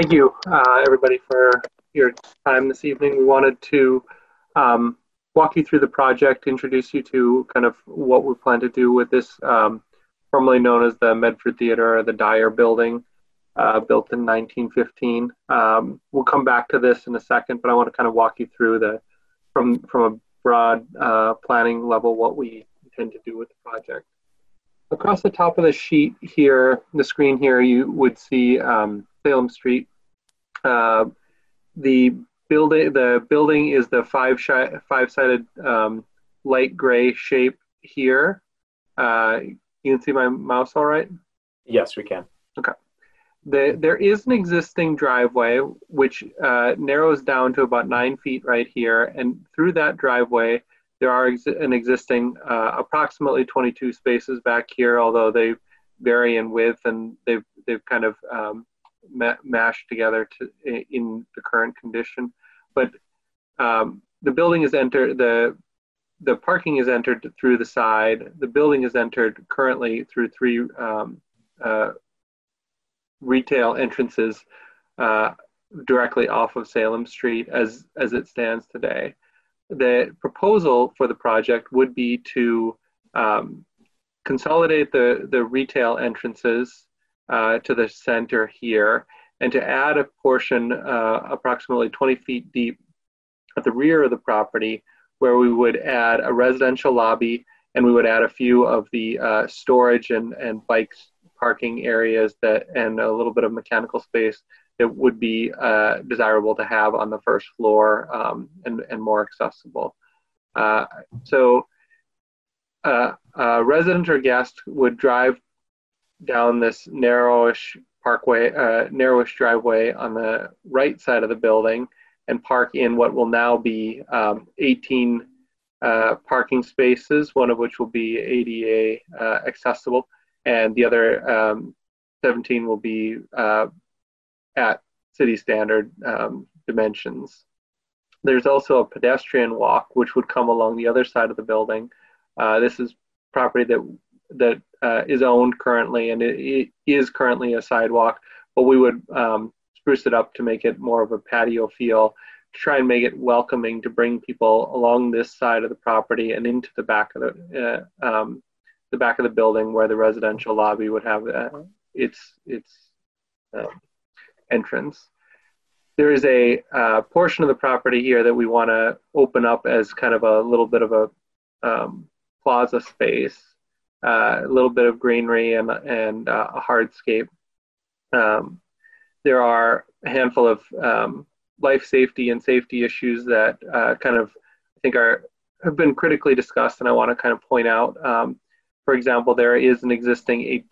Thank you, uh, everybody, for your time this evening. We wanted to um, walk you through the project, introduce you to kind of what we plan to do with this, um, formerly known as the Medford Theater the Dyer Building, uh, built in 1915. Um, we'll come back to this in a second, but I want to kind of walk you through the from from a broad uh, planning level what we intend to do with the project. Across the top of the sheet here, the screen here, you would see um, Salem Street. Uh, the building, the building is the five five-sided um, light gray shape here. Uh, you can see my mouse all right? Yes, we can. Okay. The, there is an existing driveway which uh, narrows down to about nine feet right here, and through that driveway, there are ex an existing uh, approximately 22 spaces back here, although they vary in width and they've they've kind of um, ma mashed together to in the current condition. But um, the building is entered the the parking is entered through the side. The building is entered currently through three um, uh, retail entrances uh, directly off of Salem Street as as it stands today the proposal for the project would be to um, consolidate the, the retail entrances to the center here and to add a portion uh, approximately 20 feet deep at the rear of the property where we would add a residential lobby and we would add a few of the uh, storage and, and bikes parking areas that and a little bit of mechanical space that would be uh, desirable to have on the first floor um, and, and more accessible. Uh, so uh, a resident or guest would drive down this narrowish parkway, uh, narrowish driveway on the right side of the building and park in what will now be um, 18 uh, parking spaces, one of which will be ADA uh, accessible, and the other um, 17 will be at city standard um, dimensions. There's also a pedestrian walk which would come along the other side of the building. Uh, this is property that that uh, is owned currently and it, it is currently a sidewalk, but we would um, spruce it up to make it more of a patio feel, to try and make it welcoming to bring people along this side of the property and into the back of the uh, um, the back of the building where the residential lobby would have uh, its its um, entrance. There is a uh, portion of the property here that we want to open up as kind of a little bit of a um, plaza space, a little bit of greenery and, and uh, a hardscape. Um, there are a handful of um, life safety and safety issues that uh, kind of I think are have been critically discussed, and I want to kind of point out. Um, for example, there is an existing eight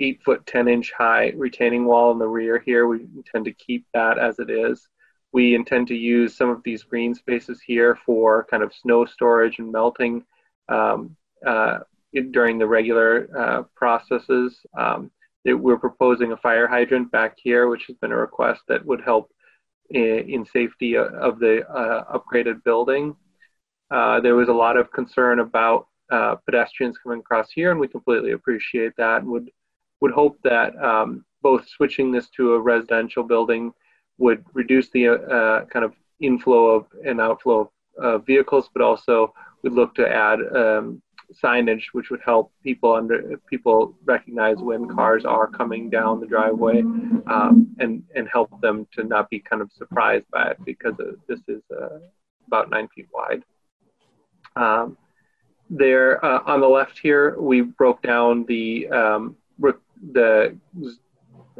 eight foot 10 inch high retaining wall in the rear here. We intend to keep that as it is. We intend to use some of these green spaces here for kind of snow storage and melting um, uh, during the regular uh, processes. Um, it, we're proposing a fire hydrant back here, which has been a request that would help in, in safety of the uh, upgraded building. Uh, there was a lot of concern about uh, pedestrians coming across here, and we completely appreciate that and would would hope that um, both switching this to a residential building would reduce the uh, kind of inflow of and outflow of vehicles, but also we'd look to add um, signage which would help people under people recognize when cars are coming down the driveway um, and and help them to not be kind of surprised by it because this is uh, about nine feet wide. Um, there uh, on the left here, we broke down the um, the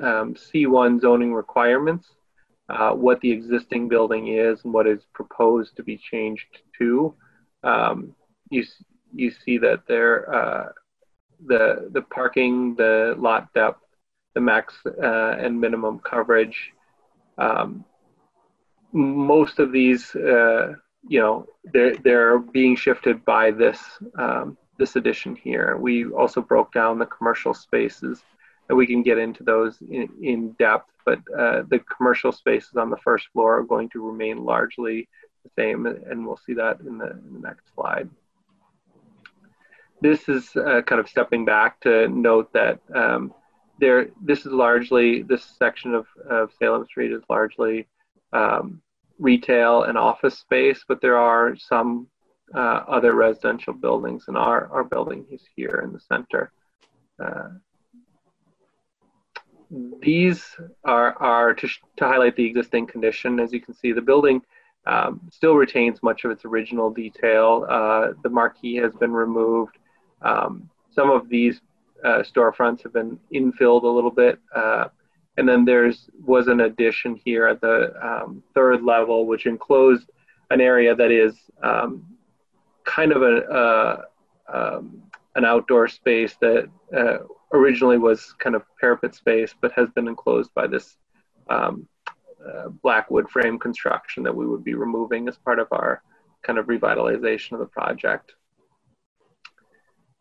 um, C1 zoning requirements, uh, what the existing building is and what is proposed to be changed to. Um, you, you see that there, uh, the, the parking, the lot depth, the max uh, and minimum coverage, um, most of these, uh, you know, they're, they're being shifted by this um, this addition here. We also broke down the commercial spaces and we can get into those in, in depth, but uh, the commercial spaces on the first floor are going to remain largely the same and we'll see that in the, in the next slide. This is uh, kind of stepping back to note that um, there, this is largely this section of, of Salem Street is largely um, retail and office space, but there are some uh, other residential buildings, and our, our building is here in the center. Uh, these are, are to, to highlight the existing condition. As you can see, the building um, still retains much of its original detail. Uh, the marquee has been removed. Um, some of these uh, storefronts have been infilled a little bit. Uh, and then there's was an addition here at the um, third level, which enclosed an area that is um, kind of a, um, an outdoor space that uh, originally was kind of parapet space, but has been enclosed by this um, uh, black wood frame construction that we would be removing as part of our kind of revitalization of the project.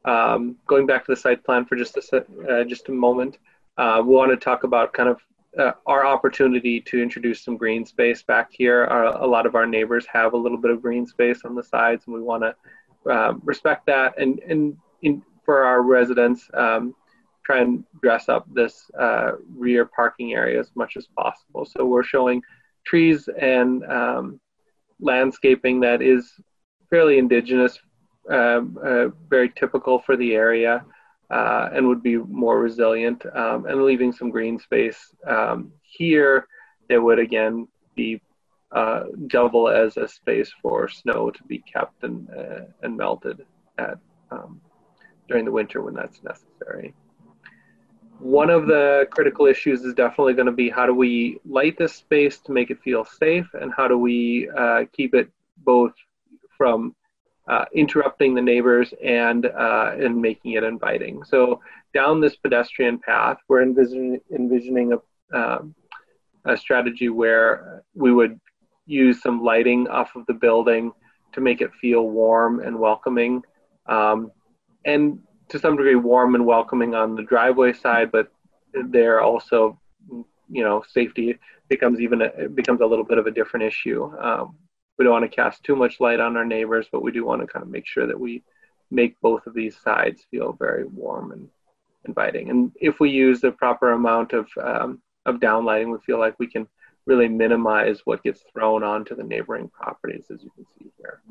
Um, going back to the site plan for just a, uh, just a moment, uh, we want to talk about kind of uh, our opportunity to introduce some green space back here. Our, a lot of our neighbors have a little bit of green space on the sides, and we want to um, respect that. And, and in, for our residents, um, try and dress up this uh, rear parking area as much as possible. So we're showing trees and um, landscaping that is fairly indigenous, uh, uh, very typical for the area uh, and would be more resilient um, and leaving some green space um, here that would again be uh, double as a space for snow to be kept and, uh, and melted at, um, during the winter when that's necessary. One of the critical issues is definitely going to be how do we light this space to make it feel safe and how do we uh, keep it both from uh, interrupting the neighbors and uh, and making it inviting. So down this pedestrian path, we're envisioning, envisioning a, um, a strategy where we would use some lighting off of the building to make it feel warm and welcoming, um, and to some degree warm and welcoming on the driveway side, but there also, you know, safety becomes even a, becomes a little bit of a different issue. Um, we don't want to cast too much light on our neighbors, but we do want to kind of make sure that we make both of these sides feel very warm and inviting. And if we use the proper amount of, um, of downlighting, we feel like we can really minimize what gets thrown onto the neighboring properties, as you can see here.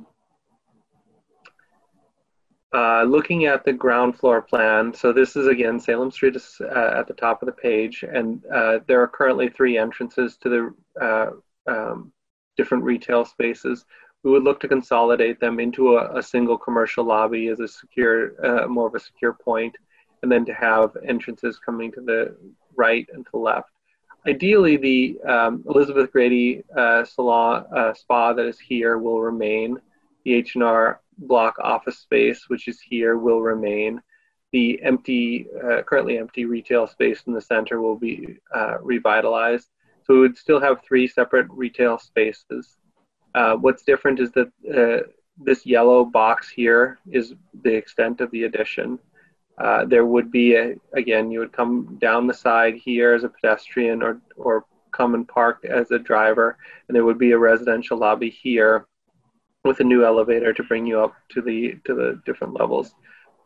Uh, looking at the ground floor plan, so this is again Salem Street is uh, at the top of the page, and uh, there are currently three entrances to the uh, um, different retail spaces. We would look to consolidate them into a, a single commercial lobby as a secure, uh, more of a secure point, and then to have entrances coming to the right and to the left. Ideally, the um, Elizabeth Grady uh, salon uh, spa that is here will remain. The H&R block office space, which is here, will remain. The empty, uh, currently empty retail space in the center will be uh, revitalized so we would still have three separate retail spaces. Uh, what's different is that uh, this yellow box here is the extent of the addition. Uh, there would be, a, again, you would come down the side here as a pedestrian or, or come and park as a driver, and there would be a residential lobby here with a new elevator to bring you up to the to the different levels.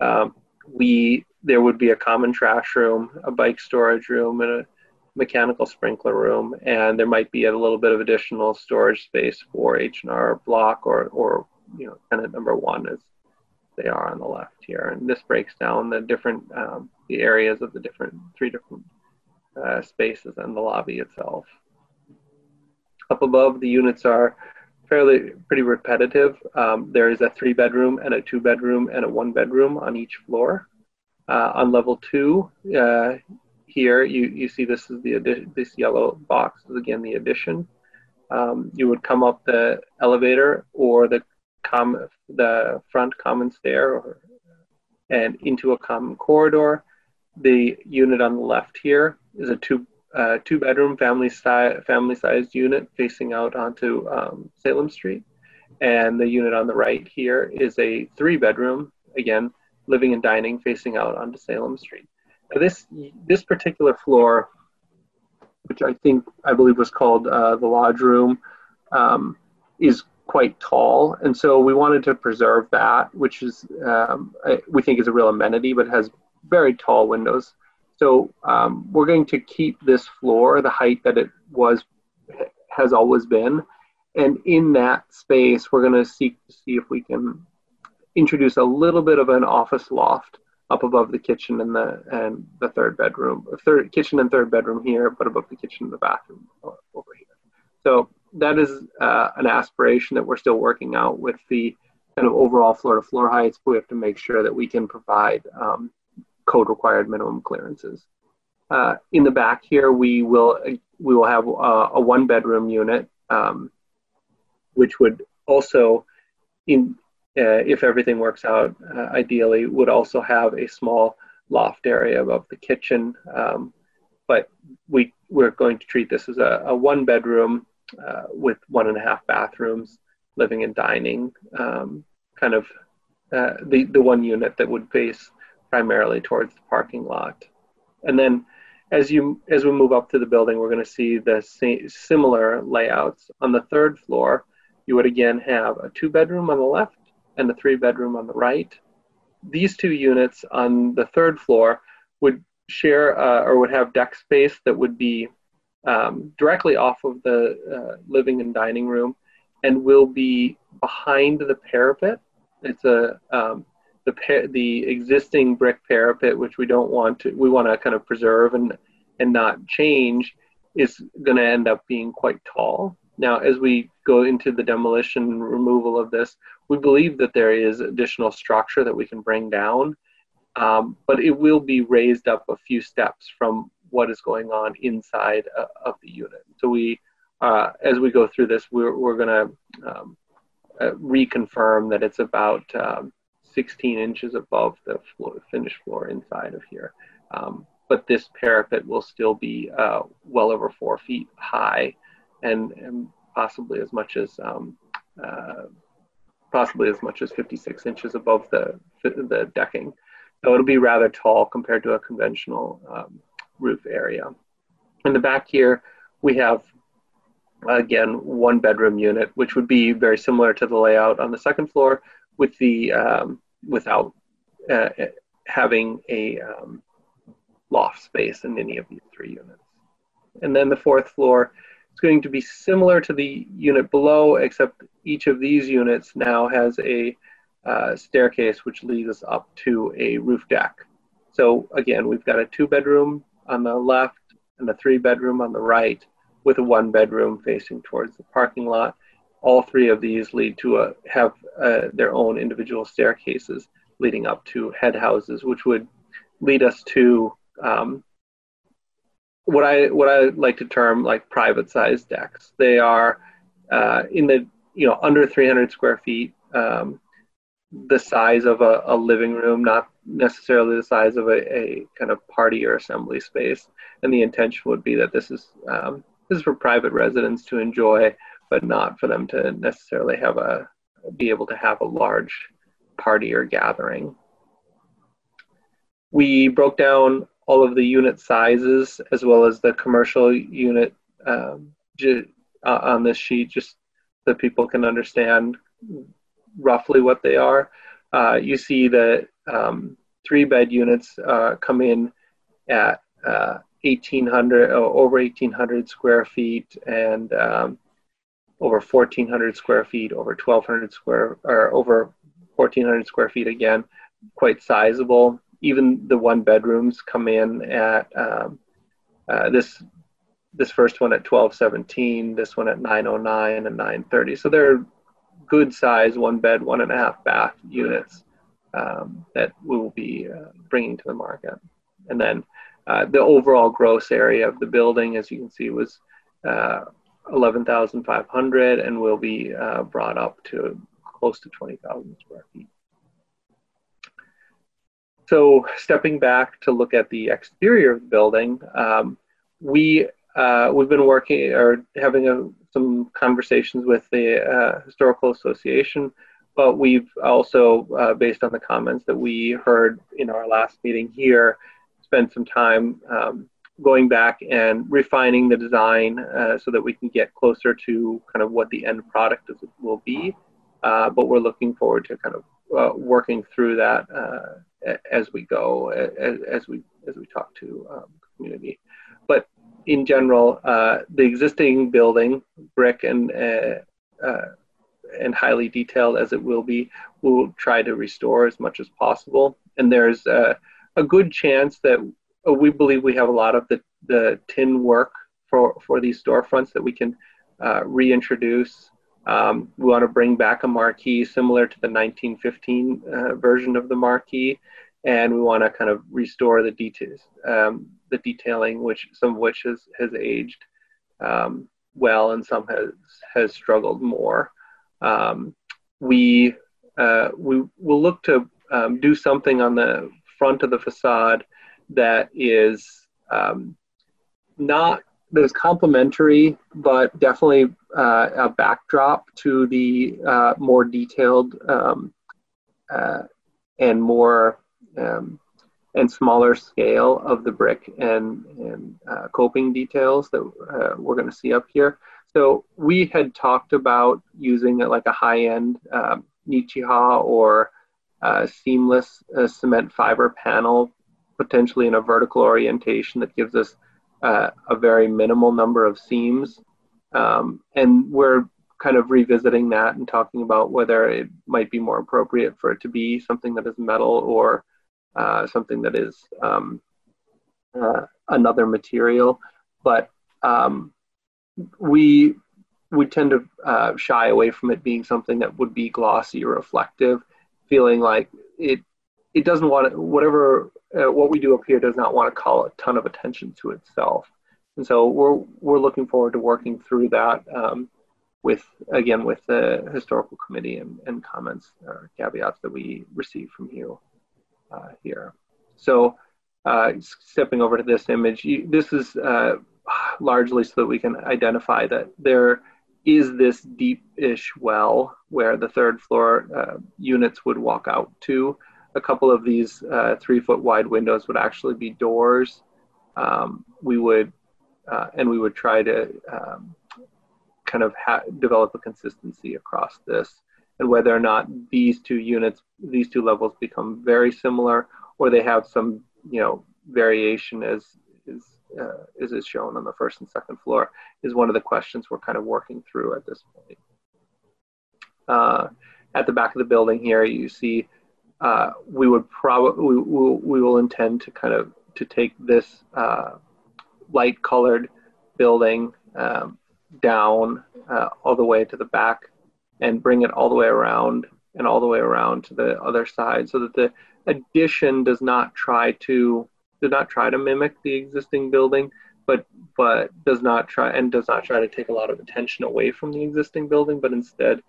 Um, we there would be a common trash room, a bike storage room, and a mechanical sprinkler room, and there might be a little bit of additional storage space for H&R block or, or you know, tenant number one as they are on the left here. And this breaks down the different, um, the areas of the different, three different uh, spaces and the lobby itself. Up above, the units are fairly pretty repetitive. Um, there is a three bedroom and a two bedroom and a one bedroom on each floor. Uh, on level two, uh, here you, you see this is the this yellow box is again the addition. Um, you would come up the elevator or the com the front common stair or, and into a common corridor. The unit on the left here is a two uh, two bedroom family size family sized unit facing out onto um, Salem Street, and the unit on the right here is a three bedroom again living and dining facing out onto Salem Street this this particular floor, which I think I believe was called uh, the lodge room, um, is quite tall, and so we wanted to preserve that, which is um, we think is a real amenity, but has very tall windows. So um, we're going to keep this floor the height that it was has always been, and in that space we're going to seek to see if we can introduce a little bit of an office loft up above the kitchen and the and the third bedroom, third kitchen and third bedroom here, but above the kitchen and the bathroom over here. So that is uh, an aspiration that we're still working out with the kind of overall floor to floor heights. We have to make sure that we can provide um, code required minimum clearances. Uh, in the back here, we will we will have a, a one bedroom unit, um, which would also, in uh, if everything works out uh, ideally, would also have a small loft area above the kitchen. Um, but we we're going to treat this as a, a one bedroom uh, with one and a half bathrooms, living and dining, um, kind of uh, the the one unit that would face primarily towards the parking lot. And then as you as we move up to the building, we're going to see the similar layouts. On the third floor, you would again have a two bedroom on the left and the three bedroom on the right. These two units on the third floor would share uh, or would have deck space that would be um, directly off of the uh, living and dining room and will be behind the parapet. It's a um, the par- the existing brick parapet, which we don't want to, we want to kind of preserve and and not change, is going to end up being quite tall. Now, as we go into the demolition removal of this, we believe that there is additional structure that we can bring down, um, but it will be raised up a few steps from what is going on inside uh, of the unit. So we, uh, as we go through this, we're, we're going to um, uh, reconfirm that it's about um, 16 inches above the floor, finished floor inside of here. Um, but this parapet will still be uh, well over four feet high and, and possibly as much as um, uh, possibly as much as 56 inches above the, the decking. So it'll be rather tall compared to a conventional um, roof area. In the back here, we have again one bedroom unit, which would be very similar to the layout on the second floor, with the um, without uh, having a um, loft space in any of these three units. And then the fourth floor going to be similar to the unit below, except each of these units now has a uh, staircase which leads us up to a roof deck. So again, we've got a two bedroom on the left and a three bedroom on the right with a one bedroom facing towards the parking lot all three of these lead to a, have uh, their own individual staircases leading up to head houses, which would lead us to um, what I what I like to term like private sized decks. They are uh, in the you know under 300 square feet, um, the size of a, a, living room, not necessarily the size of a, a, kind of party or assembly space. And the intention would be that this is um, this is for private residents to enjoy but not for them to necessarily have a be able to have a large party or gathering. We broke down all of the unit sizes as well as the commercial unit um, uh, on this sheet just so people can understand roughly what they are. Uh, you see that um, three bed units uh, come in at 1800 uh, over 1800 square feet and um, over 1,400 square feet, over 1,200 square, or over 1,400 square feet again, quite sizable. Even the one bedrooms come in at um, uh, this this first one at 1217, this one at 909 and 930. So they're good size one bed, one and a half bath units um, that we will be uh, bringing to the market. And then uh, the overall gross area of the building, as you can see, was uh, 11,500 and will be uh, brought up to close to 20,000 square feet. So stepping back to look at the exterior of the building, um, we, uh, we've been working or having a, some conversations with the uh, Historical Association, but we've also, uh, based on the comments that we heard in our last meeting here, spent some time um, going back and refining the design uh, so that we can get closer to kind of what the end product is, will be. Uh, but we're looking forward to kind of uh, working through that uh, as we go, as, as, we as we talk to um, community. But in general, uh, the existing building, brick and uh, uh, and highly detailed as it will be, we'll try to restore as much as possible. And there's a, good chance that uh, we believe we have a lot of the, the tin work for, for these storefronts that we can reintroduce. Um, we want to bring back a marquee similar to the 1915 uh, version of the marquee, and we want to kind of restore the details, um, the detailing, which some of which has has aged um, well, and some has has struggled more. Um, we uh, we will look to um, do something on the front of the facade that is um, not that is complementary, but definitely uh, a backdrop to the uh, more detailed um, uh, and more um, and smaller scale of the brick and, and uh, coping details that uh, we're going to see up here. So we had talked about using like a high-end um, Nichiha or uh, seamless cement fiber panel, potentially in a vertical orientation that gives us uh, a very minimal number of seams. Um, and we're kind of revisiting that and talking about whether it might be more appropriate for it to be something that is metal or uh, something that is um, uh, another material. But um, we we tend to uh, shy away from it being something that would be glossy or reflective, feeling like it it doesn't want to, whatever uh, what we do up here does not want to call a ton of attention to itself. And so we're we're looking forward to working through that um, with again with the historical committee and, and comments or caveats that we receive from you uh, here. So uh, stepping over to this image, you, this is uh, largely so that we can identify that there is this deep-ish well where the third floor uh, units would walk out to a couple of these uh, three foot wide windows would actually be doors. Um, we would, uh, and we would try to um, kind of develop a consistency across this and whether or not these two units, these two levels become very similar or they have some, you know, variation as is, uh, as is shown on the first and second floor is one of the questions we're kind of working through at this point. Uh, at the back of the building here, you see uh, we would probably we, will, we will intend to kind of to take this uh, light colored building um, down uh, all the way to the back and bring it all the way around and all the way around to the other side so that the addition does not try to does not try to mimic the existing building but but does not try and does not try to take a lot of attention away from the existing building but instead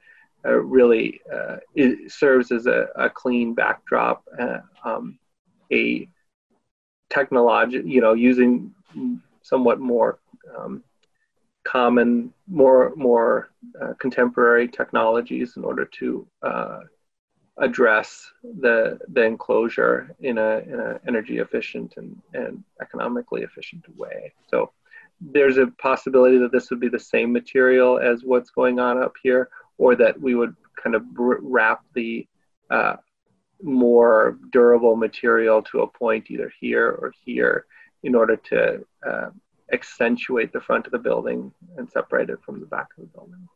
uh, really uh, serves as a, a clean backdrop, uh, um, a technology, you know, using somewhat more um, common, more more uh, contemporary technologies in order to uh, address the the enclosure in a in an energy efficient and, and economically efficient way. So there's a possibility that this would be the same material as what's going on up here, or that we would kind of wrap the uh, more durable material to a point either here or here in order to uh, accentuate the front of the building and separate it from the back of the building.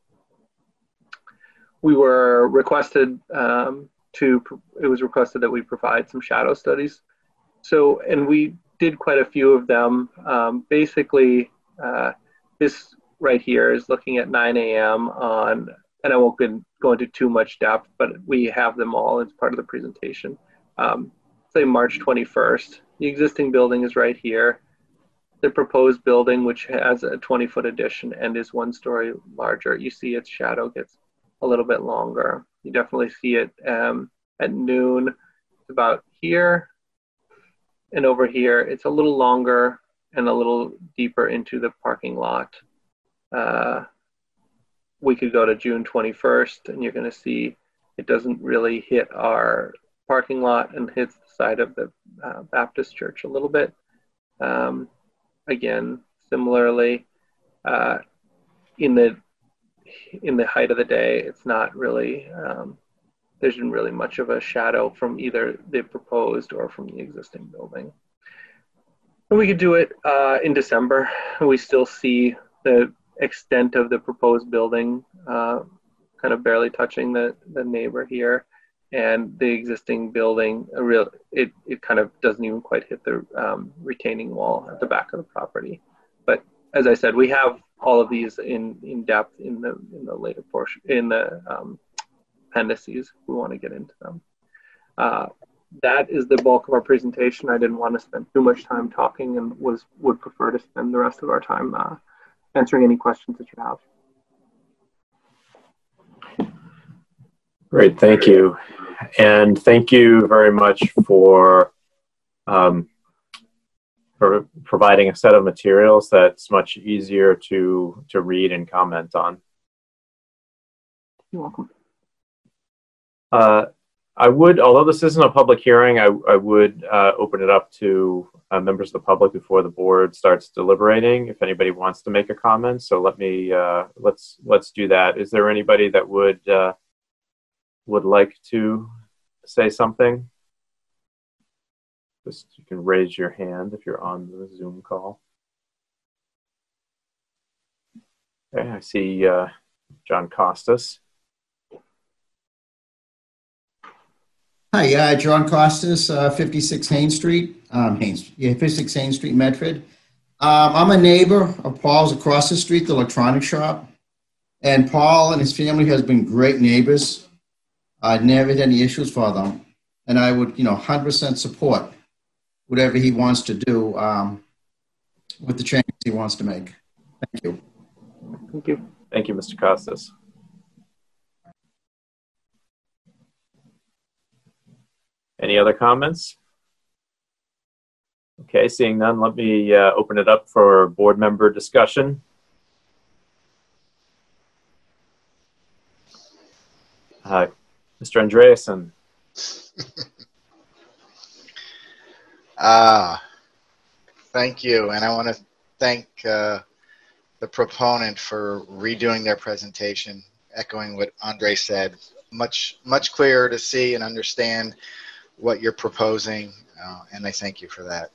We were requested um, to, it was requested that we provide some shadow studies. So, and we did quite a few of them. Um, basically, uh, this right here is looking at 9 a.m. on and I won't go into too much depth, but we have them all as part of the presentation. Um, say March 21st, the existing building is right here. The proposed building, which has a 20 foot addition and is one story larger, you see its shadow gets a little bit longer. You definitely see it um, at noon, it's about here. And over here, it's a little longer and a little deeper into the parking lot. Uh, we could go to June 21st and you're going to see it doesn't really hit our parking lot and hits the side of the uh, Baptist church a little bit. Um, again, similarly, uh, in the in the height of the day, it's not really um, there's been really much of a shadow from either the proposed or from the existing building. We could do it uh, in December. We still see the extent of the proposed building uh, kind of barely touching the, the neighbor here. And the existing building, a real it, it kind of doesn't even quite hit the um, retaining wall at the back of the property. But as I said, we have all of these in, in depth in the in the later portion in the um, appendices. We want to get into them. Uh, that is the bulk of our presentation. I didn't want to spend too much time talking and was would prefer to spend the rest of our time uh, answering any questions that you have. Great, thank you. And thank you very much for, um, for providing a set of materials that's much easier to, to read and comment on. You're welcome. Uh, I would, although this isn't a public hearing, I, I would uh, open it up to uh, members of the public before the board starts deliberating. If anybody wants to make a comment, so let me uh, let's let's do that. Is there anybody that would uh, would like to say something? Just you can raise your hand if you're on the Zoom call. Okay, I see uh, John Costas. Hi, uh, John Costas, uh, 56 Haines Street. Um, Haines, yeah, 56 Haines Street, Medford. Um, I'm a neighbor of Paul's across the street, the electronic shop. And Paul and his family has been great neighbors. I've never had any issues for them. And I would, you know, 100% support whatever he wants to do um, with the changes he wants to make. Thank you. Thank you. Thank you, Mr. Costas. Any other comments? Okay, seeing none, let me uh, open it up for board member discussion. Hi, Mr. Andreasen. Ah, thank you. And I want to thank uh, the proponent for redoing their presentation, echoing what Andre said. Much, much clearer to see and understand what you're proposing, uh, and I thank you for that.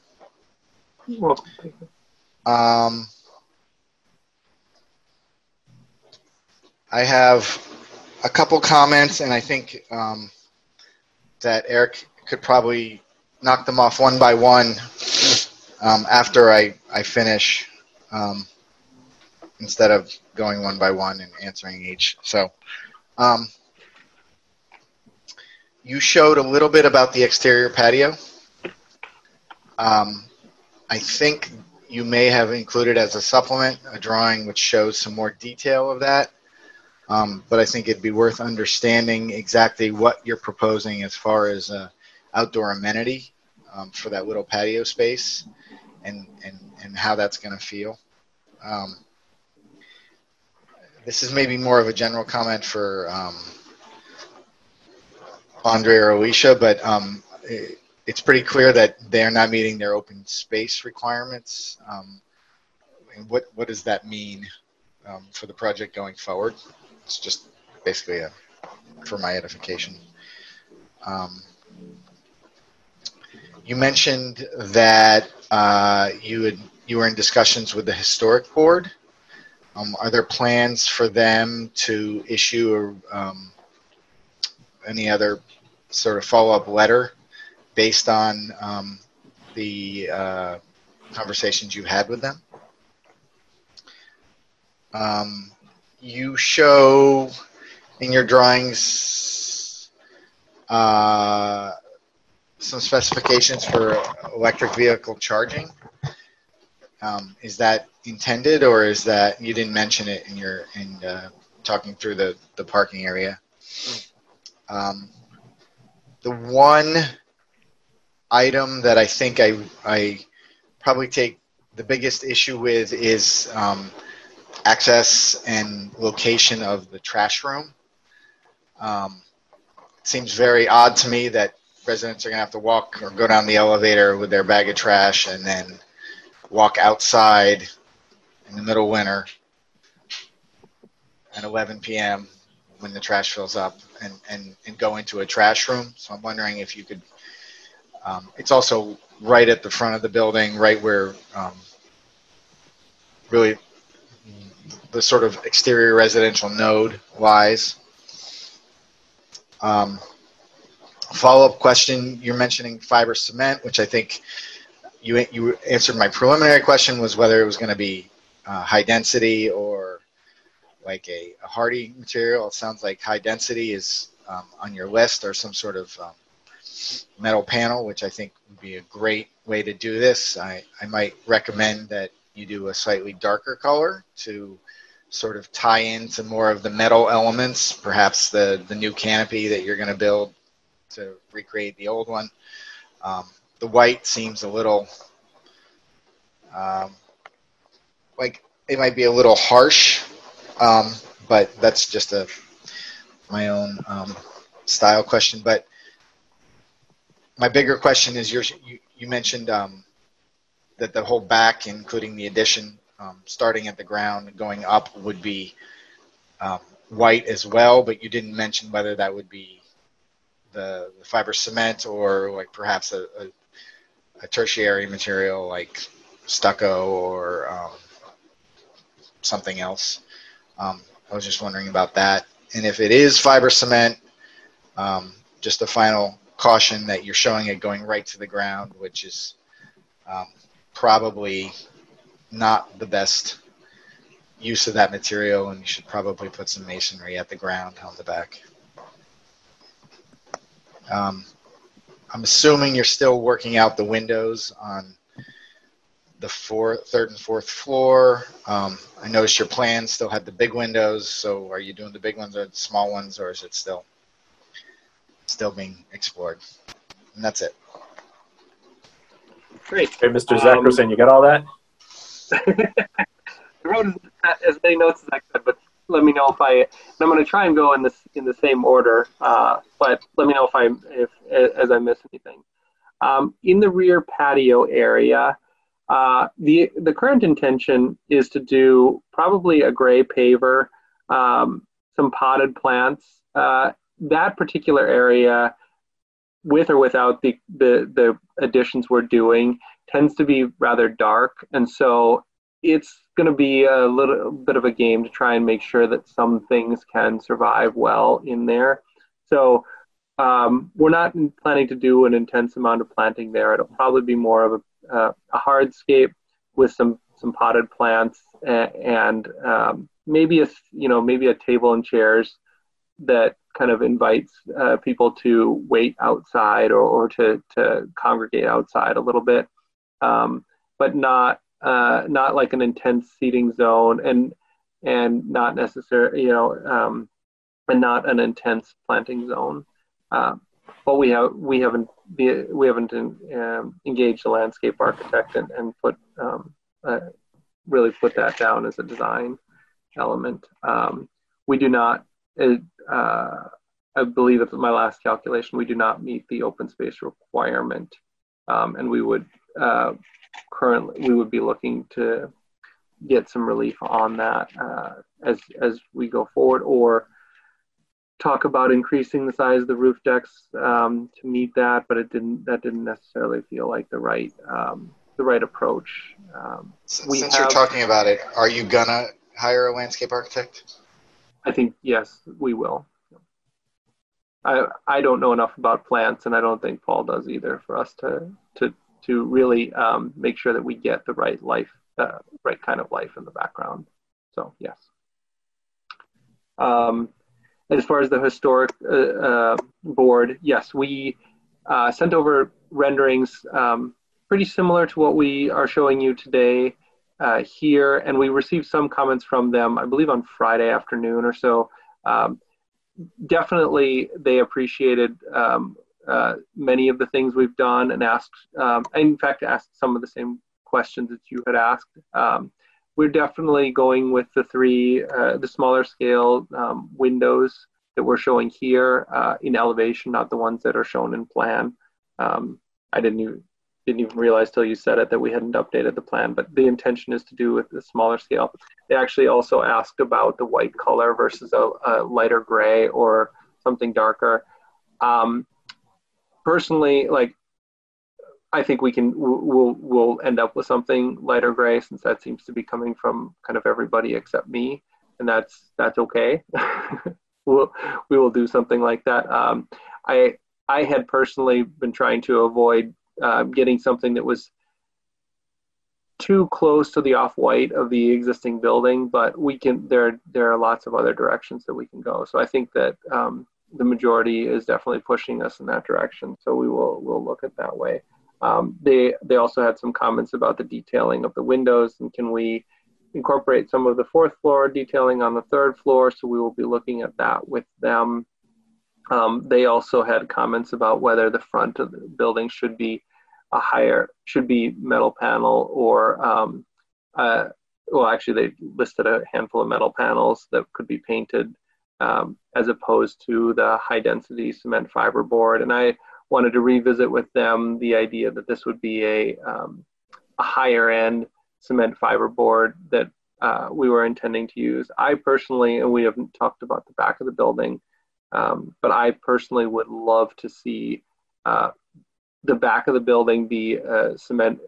Welcome. Um, I have a couple comments, and I think um, that Eric could probably knock them off one by one um, after I, I finish um, instead of going one by one and answering each. So, um, you showed a little bit about the exterior patio. Um, I think you may have included as a supplement a drawing which shows some more detail of that. Um, but I think it'd be worth understanding exactly what you're proposing as far as uh, outdoor amenity um, for that little patio space and, and, and how that's going to feel. Um, this is maybe more of a general comment for um, Andre or Alicia, but um, it, it's pretty clear that they're not meeting their open space requirements. Um, what what does that mean um, for the project going forward? It's just basically a, for my edification. Um, you mentioned that uh, you had you were in discussions with the historic board. Um, are there plans for them to issue a, um, any other sort of follow-up letter based on um, the uh, conversations you had with them. Um, you show in your drawings uh, some specifications for electric vehicle charging. Um, is that intended, or is that you didn't mention it in your in uh, talking through the the parking area? Um, the one item that I think I, I probably take the biggest issue with is um, access and location of the trash room. Um, it seems very odd to me that residents are going to have to walk or go down the elevator with their bag of trash and then walk outside in the middle of winter at 11 p.m when the trash fills up and, and, and go into a trash room. So I'm wondering if you could Um, it's also right at the front of the building, right where um, really the sort of exterior residential node lies. Um, follow-up question, you're mentioning fiber cement, which I think you, you answered my preliminary question was whether it was going to be uh, high density or like a, a, Hardie material. It sounds like high density is um, on your list or some sort of um, metal panel, which I think would be a great way to do this. I, I might recommend that you do a slightly darker color to sort of tie into more of the metal elements, perhaps the, the new canopy that you're going to build to recreate the old one. Um, the white seems a little um, like it might be a little harsh, um, but that's just a my own um, style question. But my bigger question is you, you mentioned um, that the whole back, including the addition, um, starting at the ground going up, would be um, white as well, but you didn't mention whether that would be the, the fiber cement or like perhaps a, a, a, tertiary material like stucco or um, something else. Um, I was just wondering about that. And if it is fiber cement, um, just a final caution that you're showing it going right to the ground, which is um, probably not the best use of that material, and you should probably put some masonry at the ground on the back. Um, I'm assuming you're still working out the windows on the fourth, third and fourth floor. Um, I noticed your plan still had the big windows. So are you doing the big ones or the small ones, or is it still still being explored? And that's it. Great. Hey, Mr. Zackerson, um, you got all that? I wrote as many notes as I could, but let me know if I. I'm going to try and go in this in the same order, uh, but let me know if I if as I miss anything. Um, in the rear patio area, uh, the the current intention is to do probably a gray paver, um, some potted plants. Uh, that particular area, with or without the, the the additions we're doing, tends to be rather dark, and so it's going to be a little bit of a game to try and make sure that some things can survive well in there. So um, we're not planning to do an intense amount of planting there. It'll probably be more of a uh, a hardscape with some some potted plants and, and um, maybe a you know maybe a table and chairs that kind of invites uh, people to wait outside or, or to, to congregate outside a little bit, um, but not uh, not like an intense seating zone and and not necessarily you know um, and not an intense planting zone. Uh, but we have we haven't we haven't um, engaged a landscape architect and, and put um, uh, really put that down as a design element. Um, we do not, uh, I believe at my last calculation, we do not meet the open space requirement, um, and we would uh, currently we would be looking to get some relief on that uh, as as we go forward, or talk about increasing the size of the roof decks um, to meet that, but it didn't. That didn't necessarily feel like the right um, the right approach. Um, Since have, you're talking about it, are you gonna hire a landscape architect? I think yes, we will. I I don't know enough about plants, and I don't think Paul does either, for us to to to really um, make sure that we get the right life, uh, right kind of life in the background. So yes. Um, as far as the historic uh, uh, board, yes, we uh, sent over renderings um, pretty similar to what we are showing you today here, and we received some comments from them, I believe on Friday afternoon or so. Um, definitely, they appreciated um, uh, many of the things we've done and asked, um, in fact, asked some of the same questions that you had asked. Um, we're definitely going with the three, uh, the smaller scale um, windows that we're showing here uh, in elevation, not the ones that are shown in plan. Um, I didn't even, didn't even realize till you said it that we hadn't updated the plan, but the intention is to do with the smaller scale. They actually also asked about the white color versus a, a lighter gray or something darker. Um, personally, like I think we can we'll we'll end up with something lighter gray since that seems to be coming from kind of everybody except me, and that's that's okay. we'll we will do something like that. Um, I I had personally been trying to avoid uh, getting something that was too close to the off-white of the existing building, but we can there there are lots of other directions that we can go. So I think that um, the majority is definitely pushing us in that direction. So we will we'll look at that way. Um, they they also had some comments about the detailing of the windows and can we incorporate some of the fourth floor detailing on the third floor. So we will be looking at that with them. Um, they also had comments about whether the front of the building should be a higher should be metal panel or um, uh, well actually they listed a handful of metal panels that could be painted um, as opposed to the high density cement fiber board. And I wanted to revisit with them the idea that this would be a, um, a higher end cement fiber board that uh, we were intending to use. I personally, and we haven't talked about the back of the building, um, but I personally would love to see uh, the back of the building be a cement,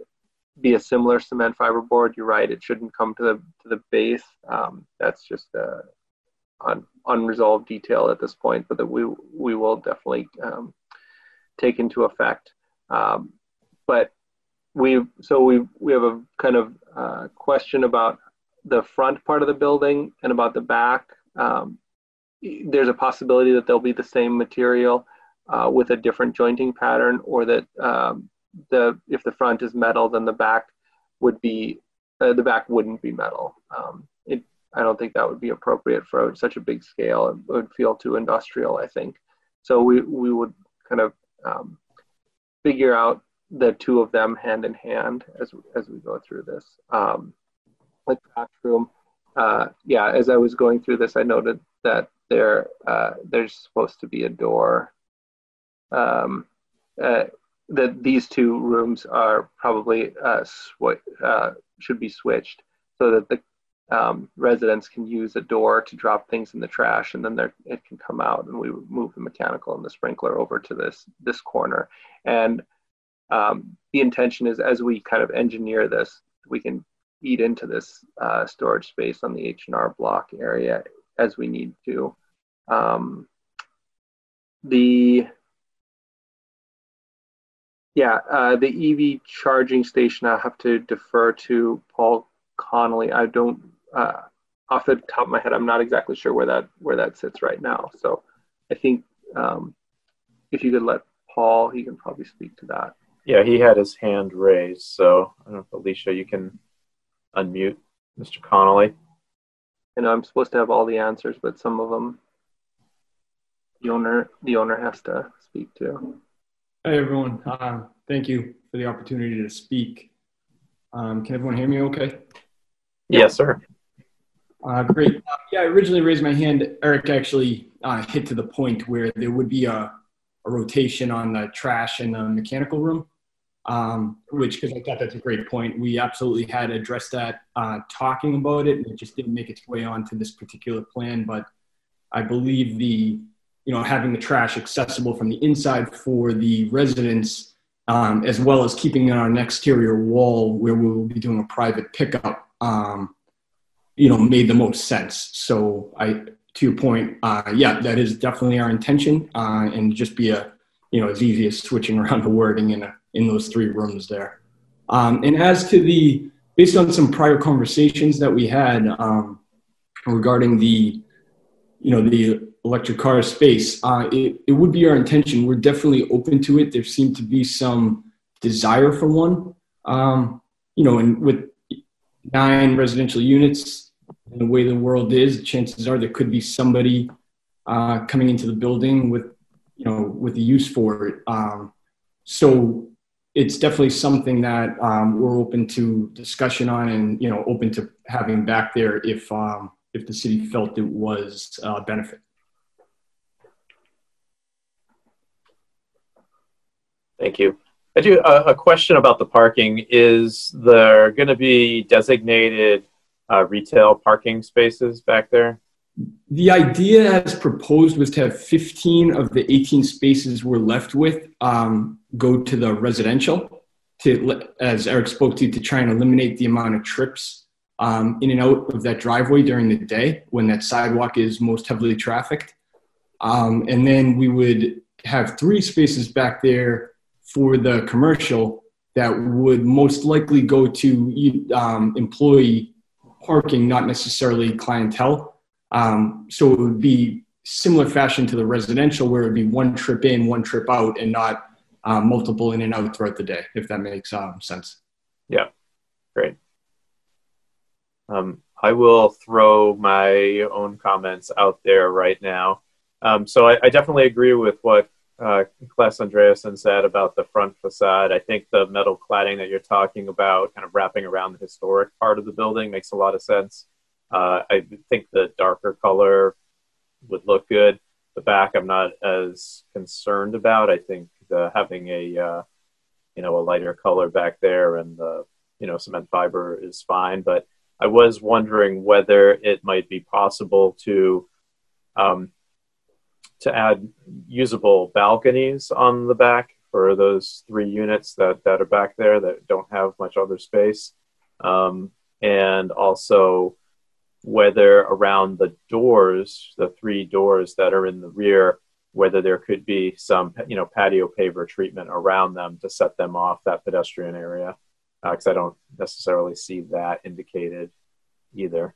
be a similar cement fiber board. You're right; it shouldn't come to the to the base. Um, that's just a, un, unresolved detail at this point, but that we we will definitely um, take into effect. Um, but we so we we have a kind of uh, question about the front part of the building and about the back. Um, there's a possibility that they'll be the same material uh, with a different jointing pattern, or that um, the if the front is metal, then the back would be uh, the back wouldn't be metal. Um, it I don't think that would be appropriate for such a big scale. It would feel too industrial, I think. So we, we would kind of um, figure out the two of them hand in hand as, as we go through this. Um, the classroom, uh, yeah, as I was going through this, I noted that there uh, there's supposed to be a door. Um, uh, that these two rooms are probably uh, sw- uh, should be switched so that the um, residents can use a door to drop things in the trash and then it can come out and we move the mechanical and the sprinkler over to this this corner and um, the intention is as we kind of engineer this we can eat into this uh, storage space on the H&R block area as we need to um, the yeah uh, the EV charging station I have to defer to Paul Connolly. I don't uh, off the top of my head, I'm not exactly sure where that where that sits right now. So I think um, if you could let Paul, he can probably speak to that. Yeah, he had his hand raised. So I don't know if Alicia, you can unmute Mr. Connolly. You know, I'm supposed to have all the answers, but some of them the owner the owner has to speak to. Hey everyone, uh, thank you for the opportunity to speak. Um, can everyone hear me okay? Yes, sir. Uh, great. Uh, yeah, I originally raised my hand. Eric actually uh, hit to the point where there would be a, a rotation on the trash in the mechanical room, um, which, because I thought that's a great point. We absolutely had addressed that uh, talking about it, and it just didn't make its way onto this particular plan. But I believe the, you know, having the trash accessible from the inside for the residents, um, as well as keeping it on an exterior wall where we will be doing a private pickup um, you know, made the most sense. So I, to your point, uh, yeah, that is definitely our intention, uh, and just be a, you know, as easy as switching around the wording in a, in those three rooms there. Um, and as to the, based on some prior conversations that we had um, regarding the, you know, the electric car space, uh, it, it would be our intention. We're definitely open to it. There seemed to be some desire for one. Um, you know, and with nine residential units the way the world is, chances are there could be somebody uh, coming into the building with, you know, with the use for it. Um, so it's definitely something that um, we're open to discussion on and, you know, open to having back there if, um, if the city felt it was a benefit. Thank you. I do uh, a question about the parking. Is there going to be designated uh, retail parking spaces back there? The idea as proposed was to have 15 of the 18 spaces we're left with um, go to the residential. to, as Eric spoke to, to try and eliminate the amount of trips um, in and out of that driveway during the day when that sidewalk is most heavily trafficked. Um, and then we would have three spaces back there for the commercial that would most likely go to um, employee parking, not necessarily clientele. Um, so it would be similar fashion to the residential where it would be one trip in, one trip out, and not uh, multiple in and out throughout the day, if that makes um, sense. Yeah, great. Um, I will throw my own comments out there right now. Um, so I, I, definitely agree with what uh, Andreasen said about the front facade. I think the metal cladding that you're talking about, kind of wrapping around the historic part of the building, makes a lot of sense. Uh, I think the darker color would look good. The back, I'm not as concerned about. I think the, having a uh, you know a lighter color back there and the you know cement fiber is fine. But I was wondering whether it might be possible to um, to add usable balconies on the back for those three units that, that are back there that don't have much other space. Um, and also whether around the doors, the three doors that are in the rear, whether there could be some, you know, patio paver treatment around them to set them off that pedestrian area. Because uh, I don't necessarily see that indicated either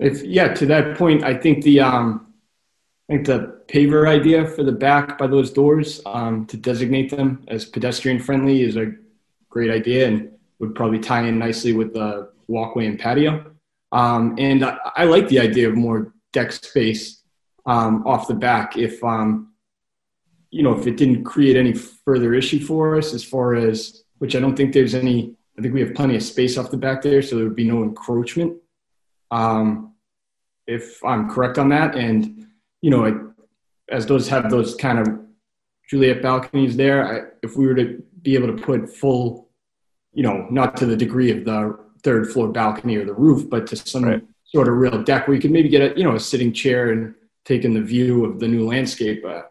if yeah, to that point, I think the um, I think the paver idea for the back by those doors um, to designate them as pedestrian friendly is a great idea and would probably tie in nicely with the walkway and patio. Um, and I, I, like the idea of more deck space um, off the back if um, you know if it didn't create any further issue for us as far as which I don't think there's any. I think we have plenty of space off the back there, so there would be no encroachment. Um, if I'm correct on that. And you know, it, as those have those kind of Juliet balconies there, I, if we were to be able to put full, you know, not to the degree of the third floor balcony or the roof, but to some right. sort of real deck where you could maybe get a you know a sitting chair and take in the view of the new landscape. Uh,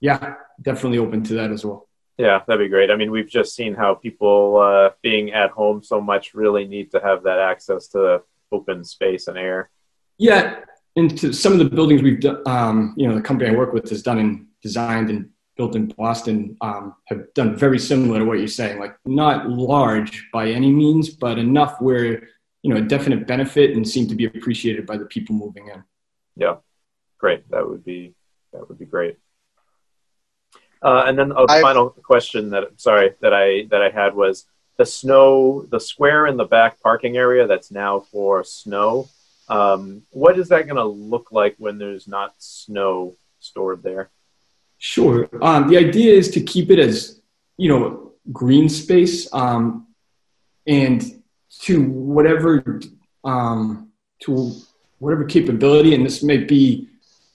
yeah, definitely open to that as well. Yeah, that'd be great. I mean, we've just seen how people uh, being at home so much really need to have that access to open space and air. Yeah, into some of the buildings we've done, um, you know, the company I work with has done and designed and built in Boston um, have done very similar to what you're saying. Like not large by any means, but enough where you know a definite benefit and seem to be appreciated by the people moving in. Yeah, great. That would be that would be great. Uh, and then a I've, final question that sorry that I that I had was the snow the square in the back parking area that's now for snow um, what is that going to look like when there's not snow stored there? Sure. Um, the idea is to keep it as you know green space um, and to whatever um, to whatever capability, and this may be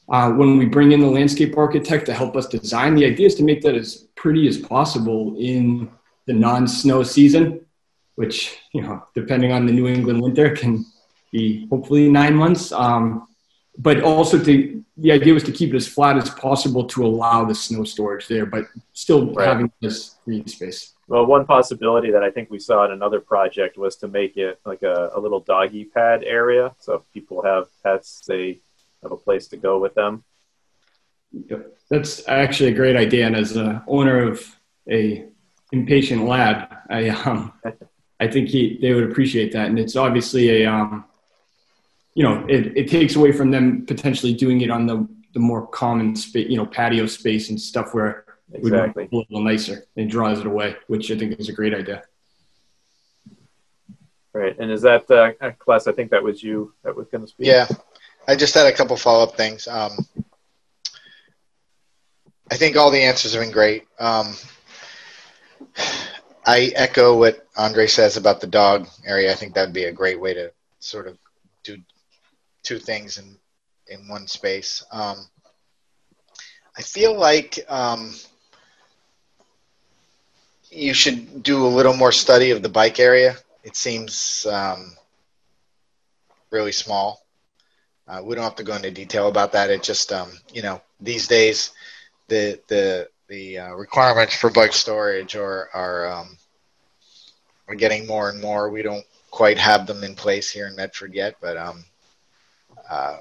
uh, when we bring in the landscape architect to help us design. The idea is to make that as pretty as possible in the non-snow season, which you know, depending on the New England winter, can be hopefully nine months. Um, but also to the idea was to keep it as flat as possible to allow the snow storage there, but still right. having this green space. Well, one possibility that I think we saw in another project was to make it like a, a little doggy pad area. So if people have pets, they have a place to go with them. Yep. That's actually a great idea. And as a owner of a impatient lab, I um, I think he they would appreciate that. And it's obviously a um, you know, it, it takes away from them potentially doing it on the, the more common space, you know, patio space and stuff where exactly. it would be a little nicer and draws it away, which I think is a great idea. Right. And is that, uh, Claes, I think that was you that was going to speak. Yeah. I just had a couple follow up things. Um, I think all the answers have been great. Um, I echo what Andre says about the dog area. I think that'd be a great way to sort of do two things in in one space. Um, I feel like um, you should do a little more study of the bike area. It seems um, really small. Uh, we don't have to go into detail about that. It just, um, you know, these days, the the the uh, requirements for bike storage are are um, are getting more and more. We don't quite have them in place here in Medford yet, but um, uh,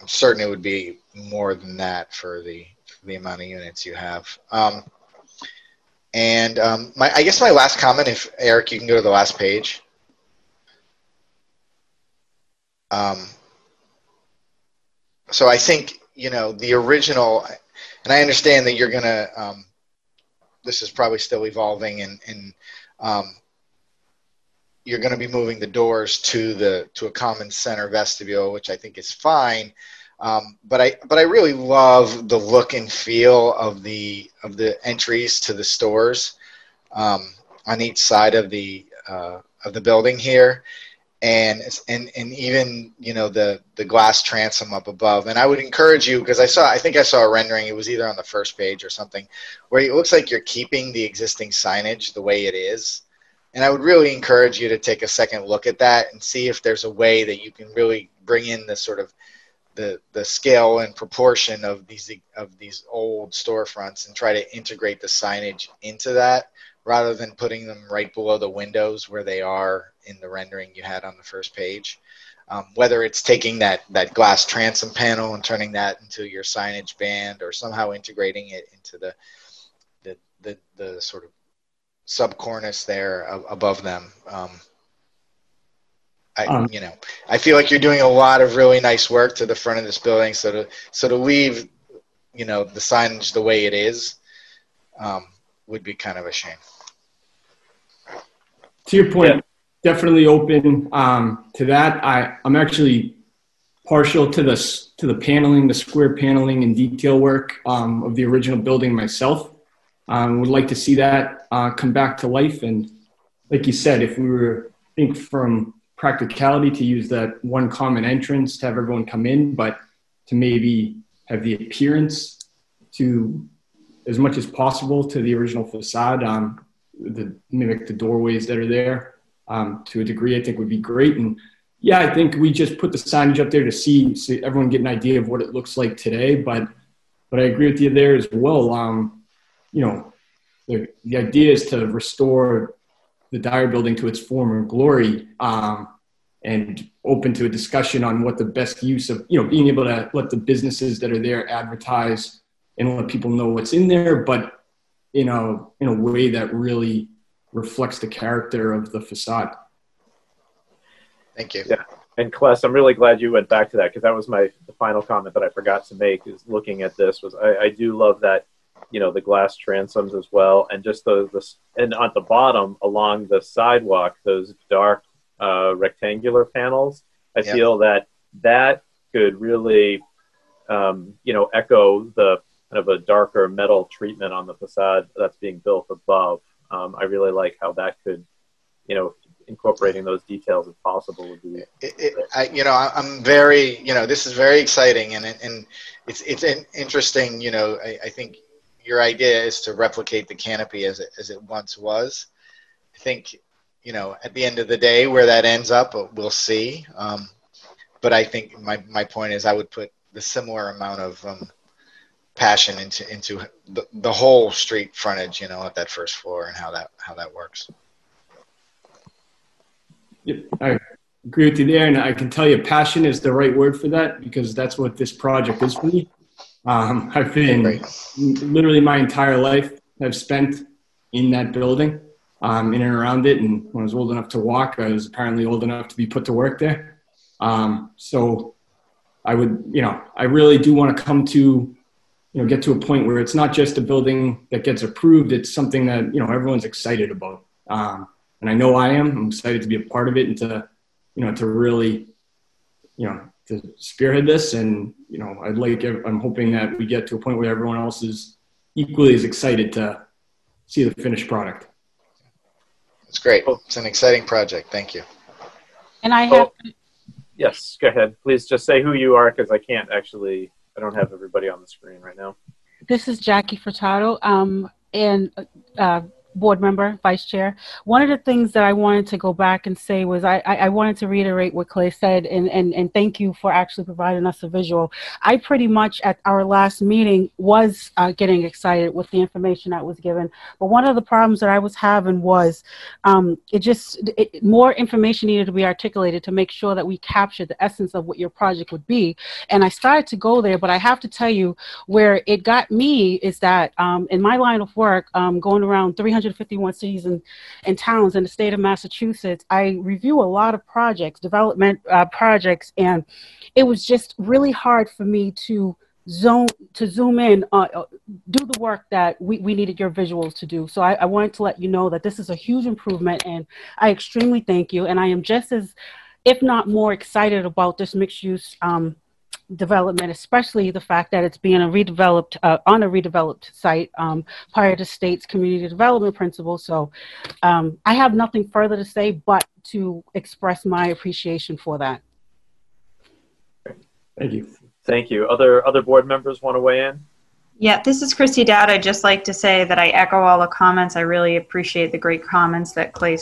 I'm certain it would be more than that for the for the amount of units you have. Um, and um, my, I guess my last comment, if Eric, you can go to the last page. Um, so I think you know the original, and I understand that you're gonna. Um, this is probably still evolving, and and um, you're going to be moving the doors to the to a common center vestibule, which I think is fine. Um, but I but I really love the look and feel of the of the entries to the stores um, on each side of the uh, of the building here, and and and even you know the the glass transom up above. And I would encourage you because I saw I think I saw a rendering. It was either on the first page or something where it looks like you're keeping the existing signage the way it is. And I would really encourage you to take a second look at that and see if there's a way that you can really bring in the sort of the the scale and proportion of these of these old storefronts and try to integrate the signage into that rather than putting them right below the windows where they are in the rendering you had on the first page. Um, whether it's taking that that glass transom panel and turning that into your signage band or somehow integrating it into the the the, the sort of subcornice there above them. Um, I, um, you know, I feel like you're doing a lot of really nice work to the front of this building. So to so to leave, you know, the signage the way it is, um, would be kind of a shame. To your point, yeah. definitely open um, to that. I I'm actually partial to the to the paneling, the square paneling and detail work um, of the original building myself. Um, would like to see that uh, come back to life. And like you said, if we were think from practicality to use that one common entrance to have everyone come in, but to maybe have the appearance to as much as possible to the original facade, um, the mimic the doorways that are there um, to a degree, I think would be great. And yeah, I think we just put the signage up there to see, so everyone get an idea of what it looks like today. But but I agree with you there as well. Um, you know, the, the idea is to restore the Dyer building to its former glory um, and open to a discussion on what the best use of, you know, being able to let the businesses that are there advertise and let people know what's in there, but you know, in a way that really reflects the character of the facade. Thank you. Yeah. And Claes, I'm really glad you went back to that because that was my the final comment that I forgot to make is looking at this was I, I do love that you know the glass transoms as well, and just the, the and at the bottom along the sidewalk, those dark uh, rectangular panels. I yep. feel that that could really, um, you know, echo the kind of a darker metal treatment on the facade that's being built above. Um, I really like how that could, you know, incorporating those details if possible would be. It, it, I, you know, I'm very, you know, this is very exciting and and it's it's an interesting. You know, I, I think your idea is to replicate the canopy as it, as it once was. I think, you know, at the end of the day, where that ends up, we'll see. Um, but I think my, my point is I would put the similar amount of um, passion into into the, the whole street frontage, you know, at that first floor and how that how that works. Yep, I agree with you there, and I can tell you, passion is the right word for that because that's what this project is for me. Um, I've been literally my entire life I've spent in that building, um, in and around it. And when I was old enough to walk, I was apparently old enough to be put to work there. Um, so I would, you know, I really do want to come to, you know, get to a point where it's not just a building that gets approved. It's something that, you know, everyone's excited about. Um, and I know I am. I'm excited to be a part of it and to, you know, to really, you know, to spearhead this. And you know, I'd like I'm hoping that we get to a point where everyone else is equally as excited to see the finished product. It's great. It's an exciting project. Thank you. And I have. Oh, yes, go ahead. Please just say who you are because I can't actually. I don't have everybody on the screen right now. This is Jackie Furtado. Um, and uh, board member, vice chair. One of the things that I wanted to go back and say was I, I, wanted to reiterate what Clay said and, and, and thank you for actually providing us a visual. I pretty much at our last meeting was uh, getting excited with the information that was given. But one of the problems that I was having was um, it just, it, more information needed to be articulated to make sure that we captured the essence of what your project would be. And I started to go there, but I have to tell you where it got me is that um, in my line of work, um, going around 351 cities and, and towns in the state of Massachusetts, I review a lot of projects, development uh, projects, and it was just really hard for me to zone to zoom in uh, uh, do the work that we, we needed your visuals to do. So I, I wanted to let you know that this is a huge improvement and i extremely thank you. And i am just as if not more excited about this mixed use um, development, especially the fact that it's being a redeveloped uh, on a redeveloped site um, prior to state's community development principles. So um, I have nothing further to say but to express my appreciation for that. Thank you. Thank you. Other other board members want to weigh in? Yeah, this is Christy Dowd. I'd just like to say that I echo all the comments. I really appreciate the great comments that Clay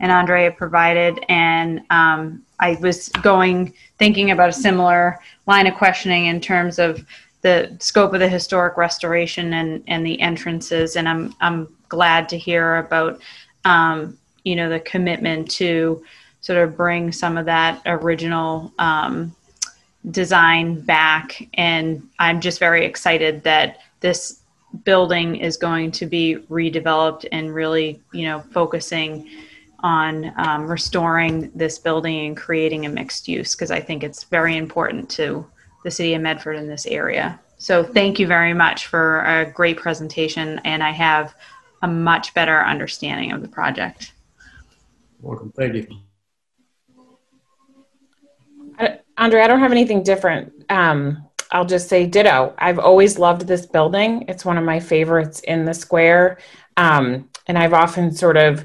and Andrea provided. And um, I was going, thinking about a similar line of questioning in terms of the scope of the historic restoration and, and the entrances. And I'm, I'm glad to hear about, um, you know, the commitment to sort of bring some of that original um, design back. And I'm just very excited that this building is going to be redeveloped and really, you know, focusing on um, restoring this building and creating a mixed use because I think it's very important to the city of Medford in this area. So thank you very much for a great presentation, and I have a much better understanding of the project. Welcome. Thank you. Andre, I don't have anything different. Um, I'll just say ditto. I've always loved this building. It's one of my favorites in the square. Um, and I've often sort of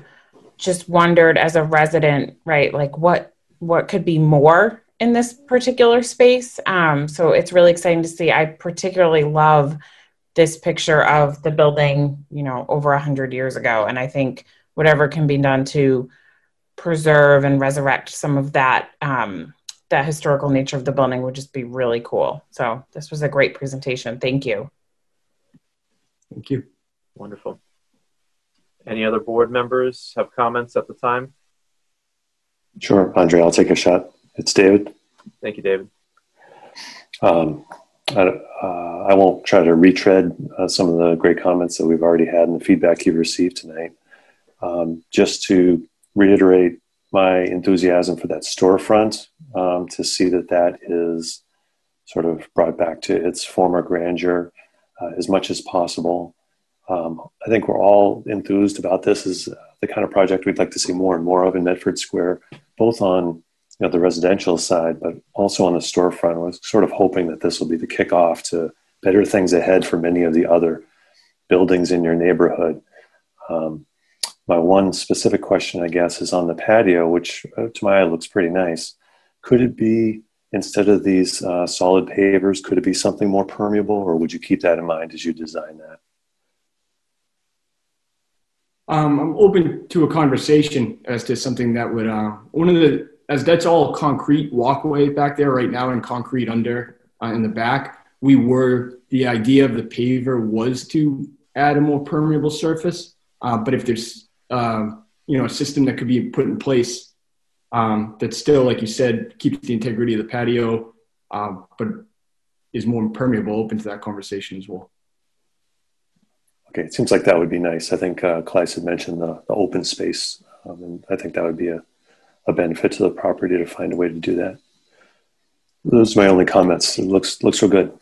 just wondered as a resident, right, like what what could be more in this particular space. Um, so it's really exciting to see. I particularly love this picture of the building, you know, over a hundred years ago, and I think whatever can be done to preserve and resurrect some of that um, that historical nature of the building would just be really cool. So this was a great presentation. Thank you. Thank you. Wonderful. Any other board members have comments at the time? Sure, Andre, I'll take a shot. It's David. Thank you, David. Um, I, uh, I, won't try to retread uh, some of the great comments that we've already had and the feedback you've received tonight. Um, just to reiterate my enthusiasm for that storefront, um, to see that that is sort of brought back to its former grandeur uh, as much as possible. Um, I think we're all enthused about this as the kind of project we'd like to see more and more of in Medford Square, both on you know, the residential side, but also on the storefront. I was sort of hoping that this will be the kickoff to better things ahead for many of the other buildings in your neighborhood. Um, my one specific question, I guess, is on the patio, which uh, to my eye looks pretty nice. Could it be instead of these uh, solid pavers, could it be something more permeable, or would you keep that in mind as you design that? Um, I'm open to a conversation as to something that would uh, one of the as that's all concrete walkway back there right now and concrete under uh, in the back. We were the idea of the paver was to add a more permeable surface, uh, but if there's uh, you know a system that could be put in place um, that still, like you said, keeps the integrity of the patio, uh, but is more permeable, open to that conversation as well. Okay, it seems like that would be nice. I think uh, had mentioned the, the open space, um, and I think that would be a, a benefit to the property to find a way to do that. Those are my only comments. It looks looks real good.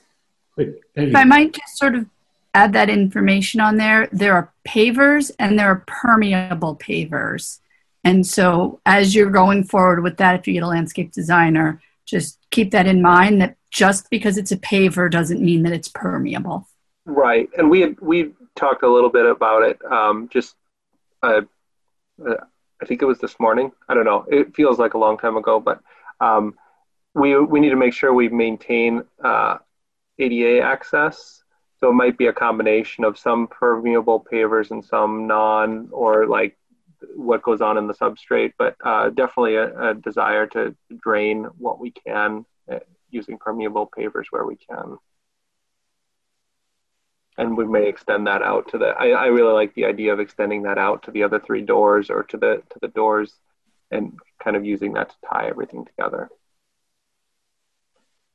If I might just sort of add that information on there, there are pavers and there are permeable pavers. And so as you're going forward with that, if you get a landscape designer, just keep that in mind that just because it's a paver doesn't mean that it's permeable. Right, and we we talked a little bit about it. Um, just, uh, uh, I think it was this morning. I don't know. It feels like a long time ago, but um, we we need to make sure we maintain uh, ADA access. So it might be a combination of some permeable pavers and some non, or like what goes on in the substrate, but uh, definitely a, a, desire to drain what we can uh, using permeable pavers where we can. And we may extend that out to the. I, I really like the idea of extending that out to the other three doors or to the to the doors, and kind of using that to tie everything together.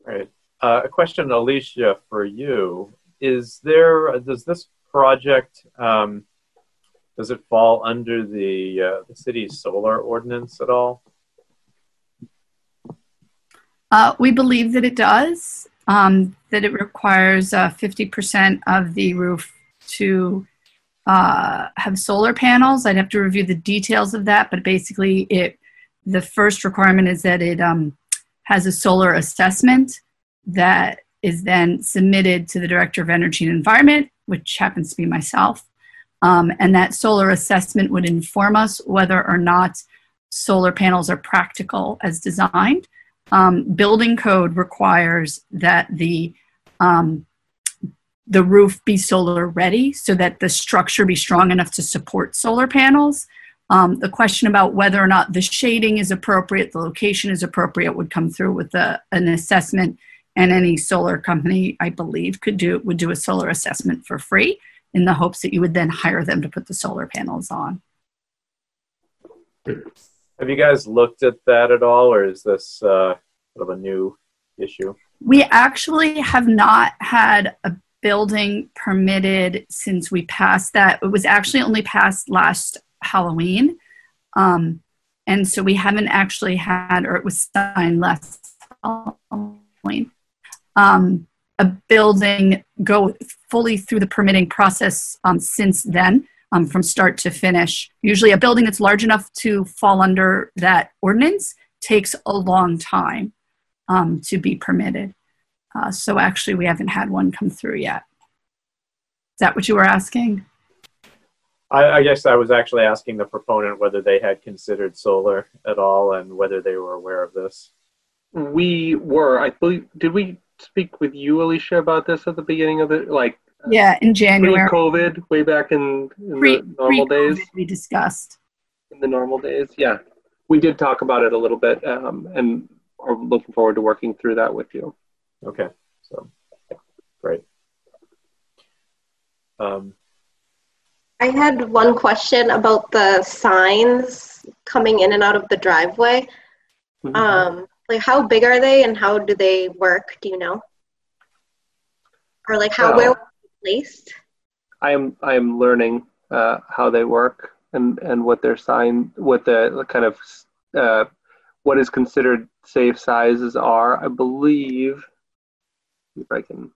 Right. Uh, a question, Alicia, for you: Is there does this project um, does it fall under the uh, the city's solar ordinance at all? Uh, we believe that it does. Um, that it requires uh, 50% of the roof to uh, have solar panels. I'd have to review the details of that, but basically, it the first requirement is that it um, has a solar assessment that is then submitted to the Director of Energy and Environment, which happens to be myself. Um, and that solar assessment would inform us whether or not solar panels are practical as designed. Um, building code requires that the um, the roof be solar ready so that the structure be strong enough to support solar panels. Um, the question about whether or not the shading is appropriate, the location is appropriate, would come through with a, an assessment, and any solar company, I believe, could do would do a solar assessment for free in the hopes that you would then hire them to put the solar panels on. Have you guys looked at that at all, or is this uh, sort of a new issue? We actually have not had a building permitted since we passed that. It was actually only passed last Halloween. Um, and so we haven't actually had, or it was signed last Halloween. Um, a building go fully through the permitting process um, since then, um, from start to finish. Usually, a building that's large enough to fall under that ordinance takes a long time um, to be permitted. Uh, so, actually, we haven't had one come through yet. Is that what you were asking? I, I guess I was actually asking the proponent whether they had considered solar at all and whether they were aware of this. We were. I believe. Did we speak with you, Alicia, about this at the beginning of it? Like, yeah, in January. Pre-COVID, way back in, in pre, the normal days. We discussed in the normal days. Yeah, we did talk about it a little bit, um, and are looking forward to working through that with you. Okay, so great. Um, I had one question about the signs coming in and out of the driveway. Mm-hmm. Um, like how big are they and how do they work do you know or like how well, where placed i am i am learning uh, how they work and and what their sign what the kind of uh, what is considered safe sizes are i believe if i can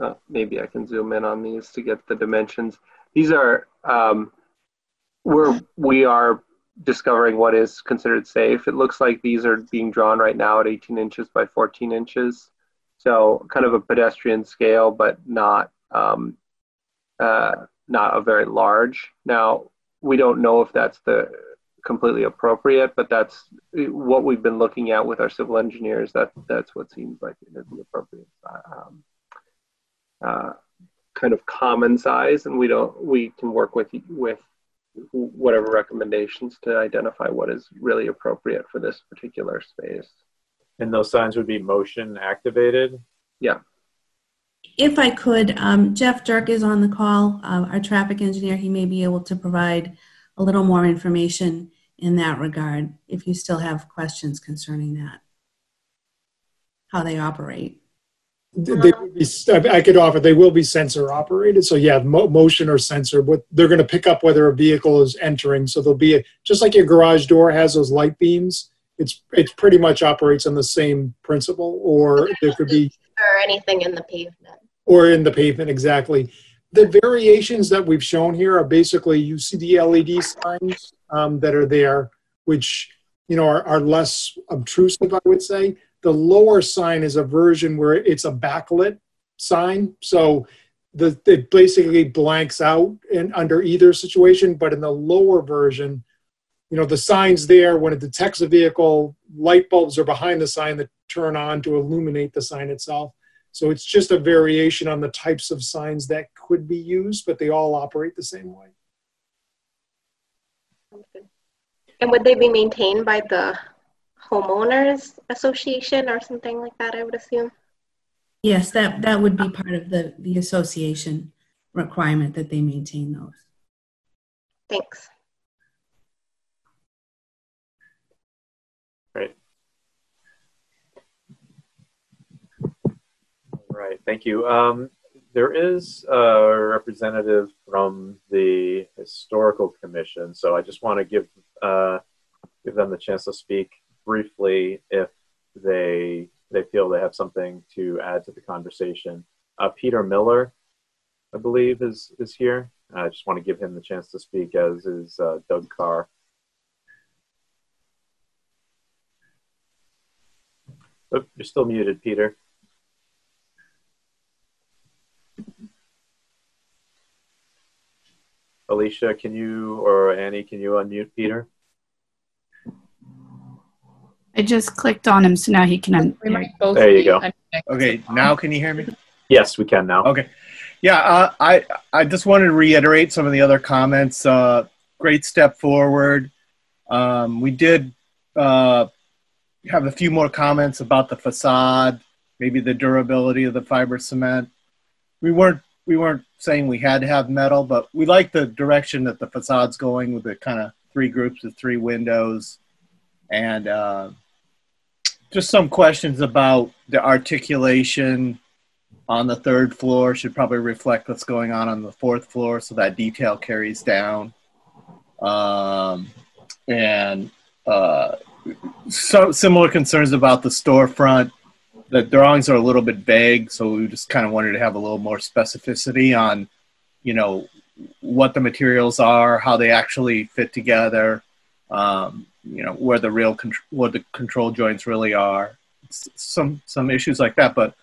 uh, maybe i can zoom in on these to get the dimensions these are um, we're we are discovering what is considered safe. It looks like these are being drawn right now at 18 inches by 14 inches. So kind of a pedestrian scale, but not um, uh, not a very large. Now we don't know if that's the completely appropriate, but that's what we've been looking at with our civil engineers. That that's what seems like it is the appropriate um, uh, kind of common size, and we don't we can work with with whatever recommendations to identify what is really appropriate for this particular space. And those signs would be motion activated? Yeah. If I could, um, Jeff Dirk is on the call, uh, our traffic engineer. He may be able to provide a little more information in that regard if you still have questions concerning that, how they operate. They will be, I could offer they will be sensor operated. So yeah, mo- motion or sensor. What they're going to pick up whether a vehicle is entering. So there'll be a, just like your garage door has those light beams. It's it pretty much operates on the same principle. Or there could be or anything in the pavement. Or in the pavement exactly. The variations that we've shown here are basically you see the LED signs um, that are there, which you know are, are less obtrusive, I would say the lower sign is a version where it's a backlit sign. So the, it basically blanks out in under either situation. But in the lower version, you know, the sign's there when it detects a vehicle, light bulbs are behind the sign that turn on to illuminate the sign itself. So it's just a variation on the types of signs that could be used, but they all operate the same way. And would they be maintained by the homeowners association or something like that, I would assume? Yes, that, that would be part of the, the association requirement that they maintain those. Thanks. Great. All right, thank you. Um, there is a representative from the historical commission, so I just want to give uh, give them the chance to speak briefly if they they feel they have something to add to the conversation. Uh, Peter Miller, I believe, is is here. I just want to give him the chance to speak, as is uh, Doug Carr. Oh, you're still muted, Peter. Alicia, can you or Annie, can you unmute Peter? I just clicked on him, so now he can. Un- there you go. Okay, now can you hear me? Yes, we can now. Okay. Yeah, uh, I I just wanted to reiterate some of the other comments. Uh, great step forward. Um, we did uh, have a few more comments about the facade, maybe the durability of the fiber cement. We weren't we weren't saying we had to have metal, but we like the direction that the facade's going with the kind of three groups of three windows, and uh, just some questions about the articulation on the third floor should probably reflect what's going on on the fourth floor, so that detail carries down. Um, and uh, so similar concerns about the storefront the drawings are a little bit vague, so we just kind of wanted to have a little more specificity on, you know, what the materials are, how they actually fit together, um, you know, where the real con- what the control joints really are, some some issues like that. But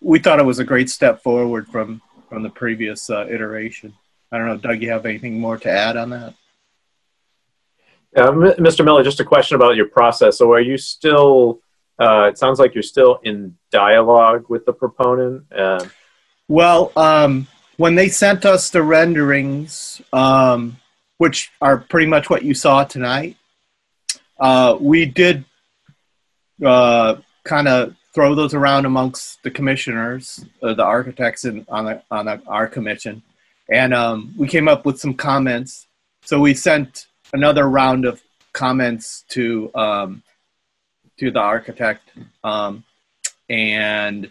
we thought it was a great step forward from from the previous uh, iteration. I don't know, Doug, you have anything more to add on that? Uh, Mr. Miller, just a question about your process. So, are you still uh, it sounds like you're still in dialogue with the proponent. Uh, well, um, when they sent us the renderings, um, which are pretty much what you saw tonight, uh, we did uh, kind of throw those around amongst the commissioners, uh, the architects in, on, the, on the, our commission, and um, we came up with some comments. So we sent another round of comments to um, to the architect. Um, and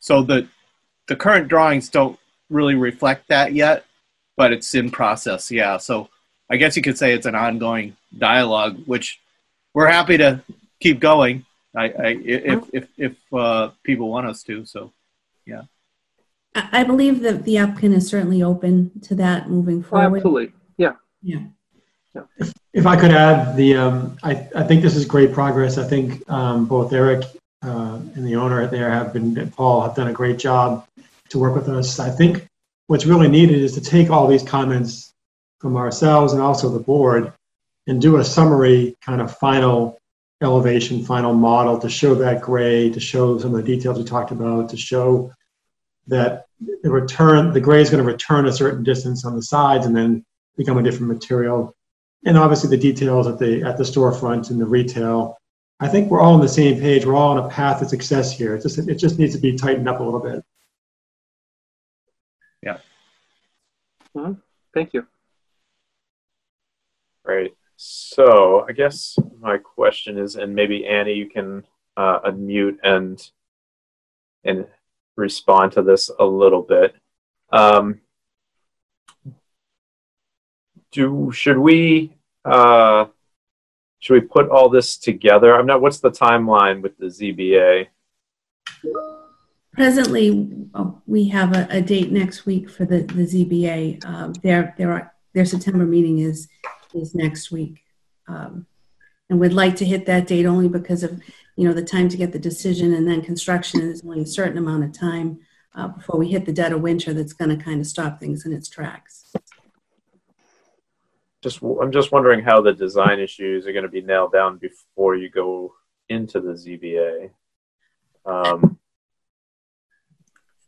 so the the current drawings don't really reflect that yet, but it's in process. Yeah. So I guess you could say it's an ongoing dialogue, which we're happy to keep going. I, I if if if uh, people want us to. So yeah. I believe that the applicant is certainly open to that moving forward. Absolutely. Yeah. Yeah. If, if I could add, the um, I, I think this is great progress. I think um, both Eric uh, and the owner there have been, Paul, have done a great job to work with us. I think what's really needed is to take all these comments from ourselves and also the board and do a summary kind of final elevation, final model to show that gray, to show some of the details we talked about, to show that the return, the gray is going to return a certain distance on the sides and then become a different material and obviously the details at the at the storefront and the retail. I think we're all on the same page. We're all on a path to success here. It just it just needs to be tightened up a little bit. Yeah. Mm-hmm. Thank you. Right. So I guess my question is, and maybe Annie, you can uh, unmute and and respond to this a little bit. Um, do should we uh, should we put all this together? I'm not. What's the timeline with the ZBA? Presently, we have a, a, date next week for the, the ZBA. Um, their their their September meeting is is next week, um, and we'd like to hit that date only because of you know the time to get the decision and then construction is only a certain amount of time uh, before we hit the dead of winter. That's going to kind of stop things in its tracks just I'm just wondering how the design issues are going to be nailed down before you go into the ZBA. Um,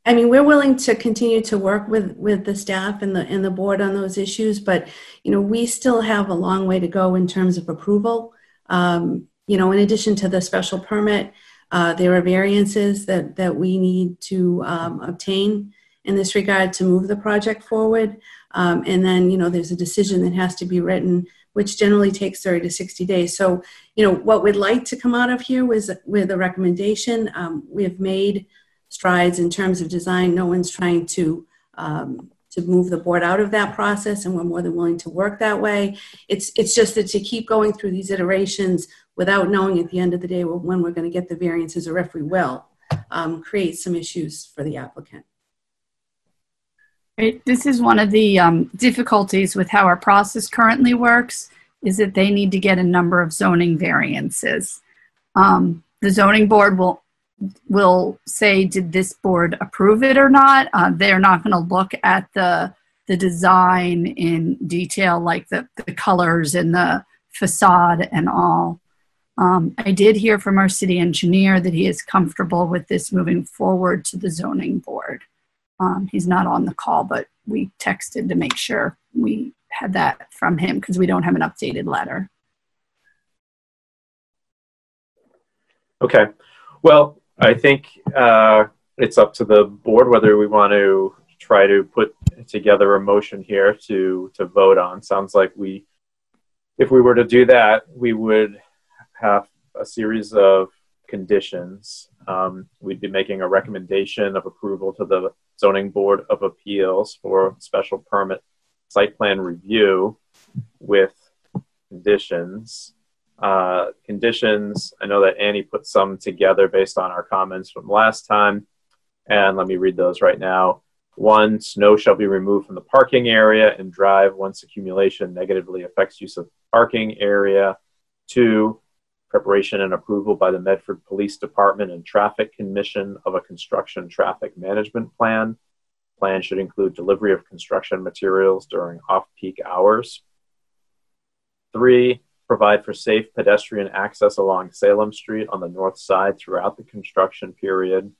I mean, we're willing to continue to work with, with the staff and the, and the board on those issues, but, you know, we still have a long way to go in terms of approval. Um, you know, in addition to the special permit, uh, there are variances that, that we need to um, obtain in this regard to move the project forward. Um, and then, you know, there's a decision that has to be written, which generally takes 30 to 60 days. So, you know, what we'd like to come out of here was with a recommendation. Um, we have made strides in terms of design. No one's trying to um, to move the board out of that process, and we're more than willing to work that way. It's it's just that to keep going through these iterations without knowing at the end of the day when we're going to get the variances or if we will, um, create some issues for the applicant. It, this is one of the um, difficulties with how our process currently works is that they need to get a number of zoning variances. Um, the zoning board will will say, did this board approve it or not? Uh, they're not going to look at the the design in detail, like the, the colors and the facade and all. Um, I did hear from our city engineer that he is comfortable with this moving forward to the zoning board. Um, he's not on the call, but we texted to make sure we had that from him because we don't have an updated letter. Okay. Well, I think uh, it's up to the board whether we want to try to put together a motion here to to vote on. Sounds like we, if we were to do that, we would have a series of conditions. Um, we'd be making a recommendation of approval to the zoning board of appeals for special permit site plan review with conditions. Uh, conditions, I know that Annie put some together based on our comments from last time. And let me read those right now. One, snow shall be removed from the parking area and drive once accumulation negatively affects use of parking area. Two, preparation and approval by the Medford Police Department and Traffic Commission of a construction traffic management plan. Plan should include delivery of construction materials during off-peak hours. Three, provide for safe pedestrian access along Salem Street on the north side throughout the construction period.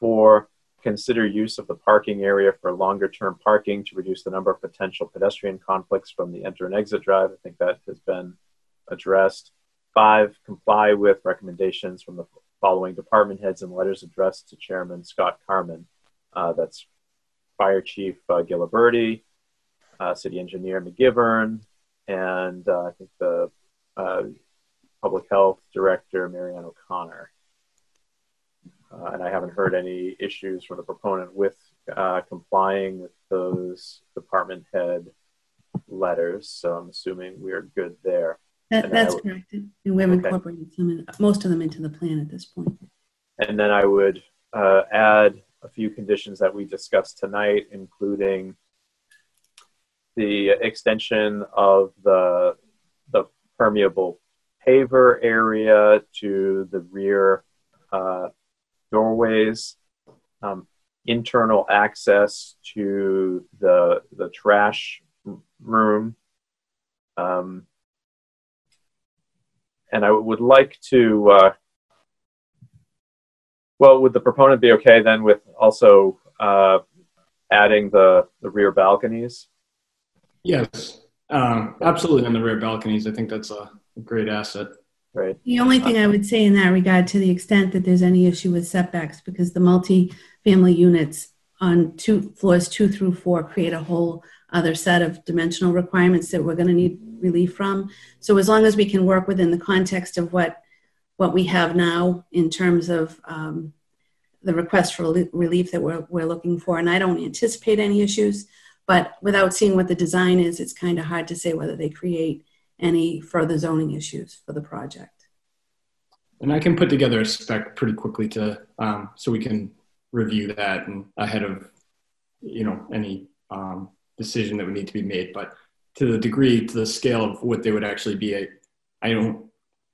Four, consider use of the parking area for longer term parking to reduce the number of potential pedestrian conflicts from the enter and exit drive. I think that has been addressed. Five, comply with recommendations from the following department heads and letters addressed to Chairman Scott Carmen. Uh, that's Fire Chief uh, Giliberti, uh, City Engineer McGivern, and uh, I think the uh, Public Health Director, Marianne O'Connor. Uh, and I haven't heard any issues from the proponent with uh, complying with those department head letters. So I'm assuming we are good there. That, that's correct. And we've okay. incorporated some most of them into the plan at this point. And then I would uh, add a few conditions that we discussed tonight, including the extension of the the permeable paver area to the rear uh, doorways, um, internal access to the the trash room, um, and I would like to. Uh, well, would the proponent be okay then with also uh, adding the the rear balconies? Yes, um, absolutely. On the rear balconies, I think that's a great asset. Right. The only thing I would say in that regard, to the extent that there's any issue with setbacks, because the multi-family units on two floors two through four create a whole other set of dimensional requirements that we're going to need relief from. So as long as we can work within the context of what what we have now in terms of um, the request for relief that we're, we're looking for, and I don't anticipate any issues. But without seeing what the design is, it's kind of hard to say whether they create any further zoning issues for the project. And I can put together a spec pretty quickly to um, so we can review that and ahead of you know any um, decision that would need to be made. But to the degree, to the scale of what they would actually be, I, I don't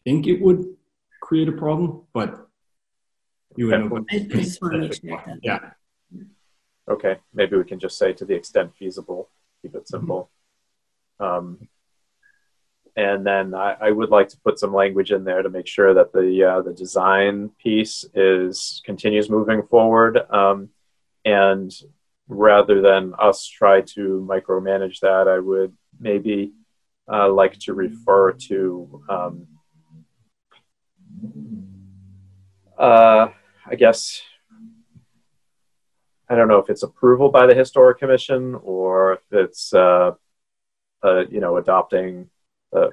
think it would create a problem, but you would know. I just want to make sure that. Yeah. Okay, maybe we can just say to the extent feasible, keep it simple. Um, and then I, I, would like to put some language in there to make sure that the uh, the design piece is continues moving forward. Um, and rather than us try to micromanage that, I would maybe uh, like to refer to, um, uh, I guess, I don't know if it's approval by the historic commission or if it's, uh, uh you know, adopting the,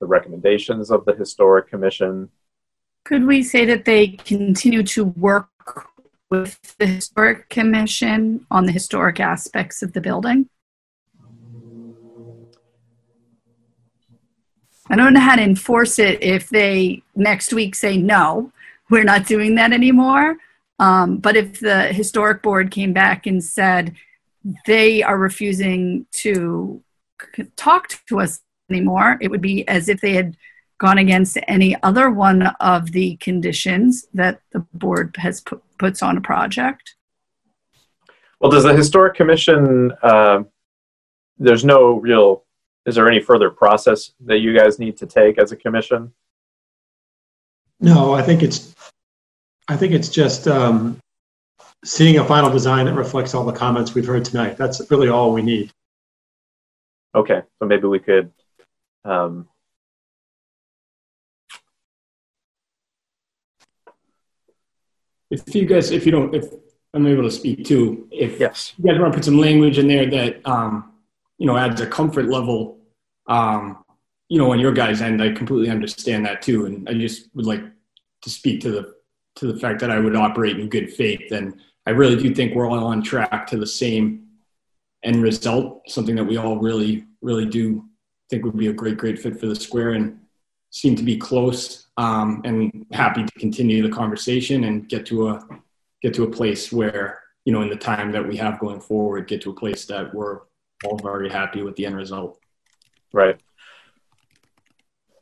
the recommendations of the historic commission. Could we say that they continue to work with the historic commission on the historic aspects of the building? I don't know how to enforce it if they next week say no, we're not doing that anymore. Um, but if the historic board came back and said they are refusing to talk to us anymore, it would be as if they had gone against any other one of the conditions that the board has put, puts on a project. Well, does the historic commission? Uh, there's no real. Is there any further process that you guys need to take as a commission? No, I think it's. I think it's just um, seeing a final design that reflects all the comments we've heard tonight. That's really all we need. Okay, so maybe we could um, if you guys, if you don't, if I'm able to speak too, if yes. you guys want to put some language in there that, um, you know, adds a comfort level, um, you know, on your guys' end, I completely understand that too. And I just would like to speak to the, to the fact that I would operate in good faith. And I really do think we're all on track to the same end result, something that we all really, really do think would be a great, great fit for the square and seem to be close um, and happy to continue the conversation and get to a get to a place where you know in the time that we have going forward get to a place that we're all very happy with the end result. Right.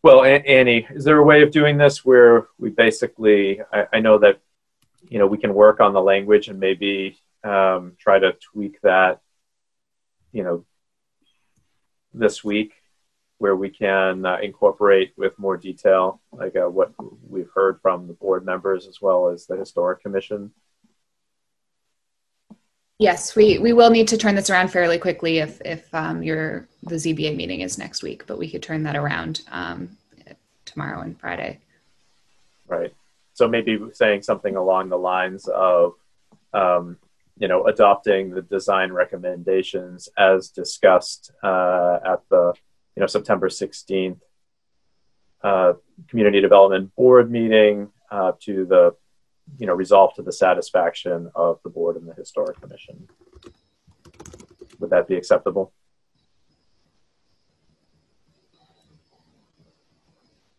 Well annie is there a way of doing this where we basically i, I know that you know we can work on the language and maybe um, try to tweak that you know this week where we can uh, incorporate with more detail, like uh, what we've heard from the board members as well as the historic commission. Yes, we, we will need to turn this around fairly quickly if, if um, your the ZBA meeting is next week, but we could turn that around um, tomorrow and Friday. Right. So maybe saying something along the lines of, um, you know, adopting the design recommendations as discussed uh, at the you know, September 16th uh, community development board meeting uh, to the, you know, resolve to the satisfaction of the board and the historic commission. Would that be acceptable?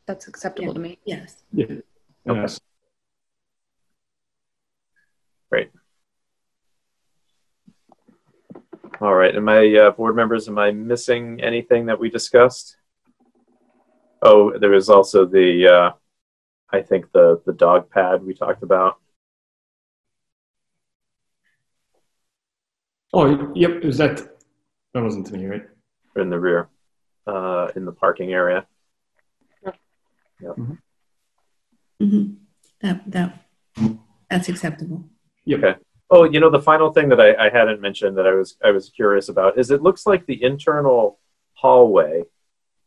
That's acceptable yeah. to me. Yes. Yeah. Okay. Yes. Great. All right. And my uh, board members, am I missing anything that we discussed? Oh, there was also the, uh, I think the the dog pad we talked about. Oh, yep. Is that that wasn't to me, right? In the rear, uh, in the parking area. Yep. Mm-hmm. That that that's acceptable. Yep. Okay. Oh, you know, the final thing that I, I hadn't mentioned that I was I was curious about is it looks like the internal hallway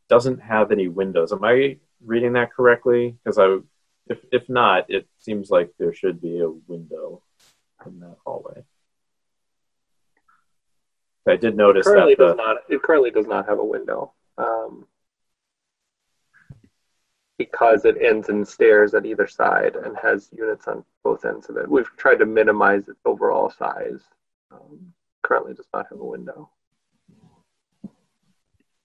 doesn't have any windows. Am I reading that correctly? Because I, if if not, it seems like there should be a window in that hallway. I did notice it currently that the, does not. It currently does not have a window. Um, because it ends in stairs at either side and has units on both ends of it. We've tried to minimize its overall size. Um, currently does not have a window.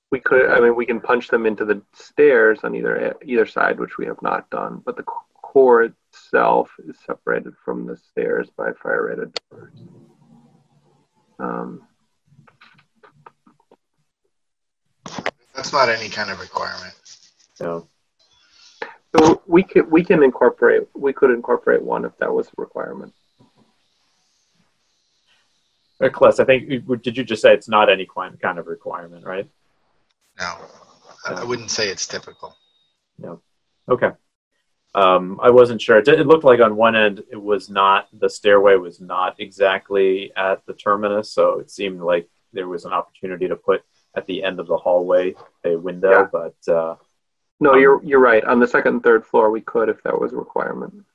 We could, I mean, we can punch them into the stairs on either either side, which we have not done. But the core itself is separated from the stairs by fire rated doors. Um, That's not any kind of requirement. So so we could we can incorporate we could incorporate one if that was a requirement. Claes, I think did you just say it's not any kind of requirement, right? No, I wouldn't say it's typical. No. Okay. um, I wasn't sure. It, it, looked like on one end it was not the stairway was not exactly at the terminus, so it seemed like there was an opportunity to put at the end of the hallway a window. Yeah. But uh, no, um, you're you're right. On the second and third floor, we could if that was a requirement.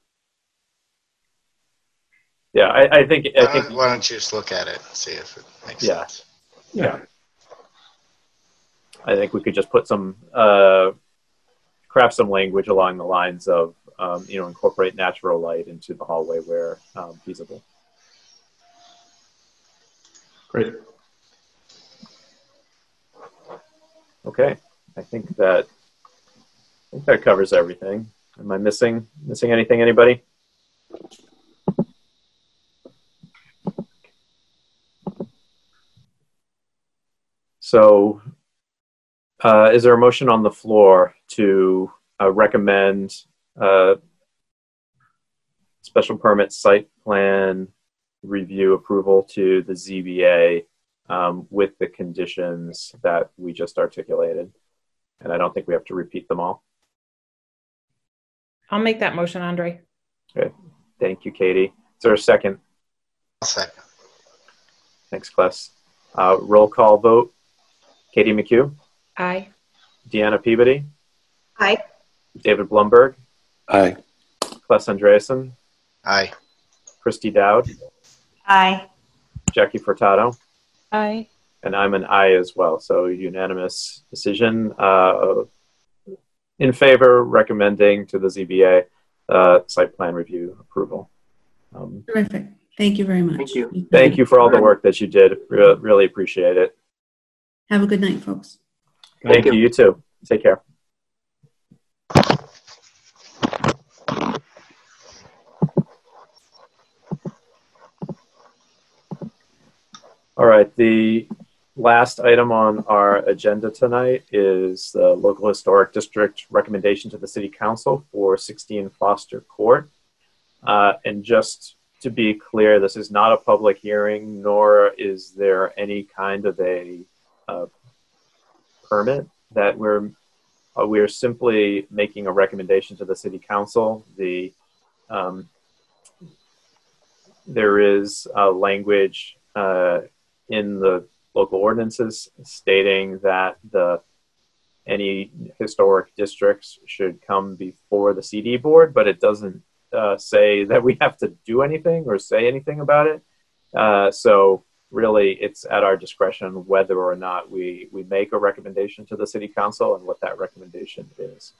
Yeah, I, I think. I think. Why don't you just look at it and see if it makes yeah. sense? Yeah. I think we could just put some, uh, craft some language along the lines of, um, you know, incorporate natural light into the hallway where um, feasible. Great. Okay, I think that I think that covers everything. Am I missing missing anything? Anybody? So, uh, is there a motion on the floor to uh, recommend uh, special permit site plan review approval to the ZBA um, with the conditions that we just articulated? And I don't think we have to repeat them all. I'll make that motion, Andre. Okay. Thank you, Katie. Is there a second? I'll second. Thanks, Claes. Uh, roll call vote. Katie McHugh? Aye. Deanna Peabody? Aye. David Blumberg? Aye. Claes Andreasen? Aye. Christy Dowd? Aye. Jackie Furtado? Aye. And I'm an aye as well. So unanimous decision uh, in favor, recommending to the ZBA uh, site plan review approval. Um, Terrific. Thank you very much. Thank you. Thank you for all the work that you did. Re- really appreciate it. Have a good night, folks. Thank, Thank you. you. You too. Take care. All right, the last item on our agenda tonight is the local historic district recommendation to the city council for 16 Foster Court. Uh, and just to be clear, this is not a public hearing, nor is there any kind of a uh, permit that we're uh, we're simply making a recommendation to the city council. The um, there is a language uh, in the local ordinances stating that the any historic districts should come before the CD board, but it doesn't uh, say that we have to do anything or say anything about it. Uh, so really it's at our discretion whether or not we, we make a recommendation to the city council and what that recommendation is.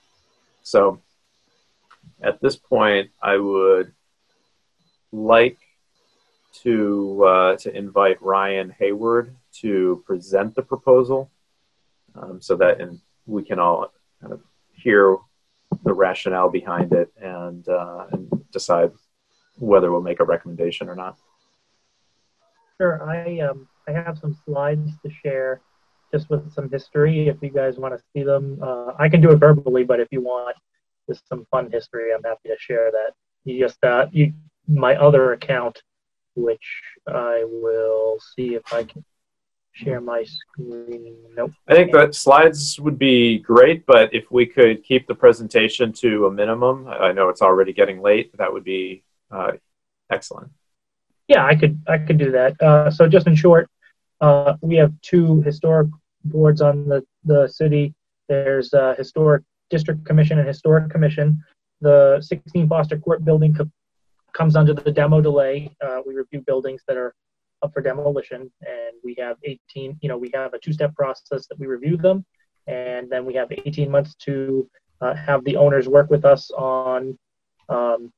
So at this point, I would like to, uh, to invite Ryan Hayward to present the proposal um, so that we can all kind of hear the rationale behind it and, uh, and decide whether we'll make a recommendation or not. Sure. I um I have some slides to share, just with some history. If you guys want to see them, uh, I can do it verbally. But if you want just some fun history, I'm happy to share that. You just uh, you my other account, which I will see if I can share my screen. Nope. I think that slides would be great, but if we could keep the presentation to a minimum, I know it's already getting late. That would be uh, excellent. Yeah, I could I could do that. Uh, so just in short, uh, we have two historic boards on the the city. There's a historic district commission and historic commission. The 16 Foster Court building co- comes under the demo delay. Uh, we review buildings that are up for demolition, and we have 18. You know, we have a two-step process that we review them, and then we have 18 months to uh, have the owners work with us on um,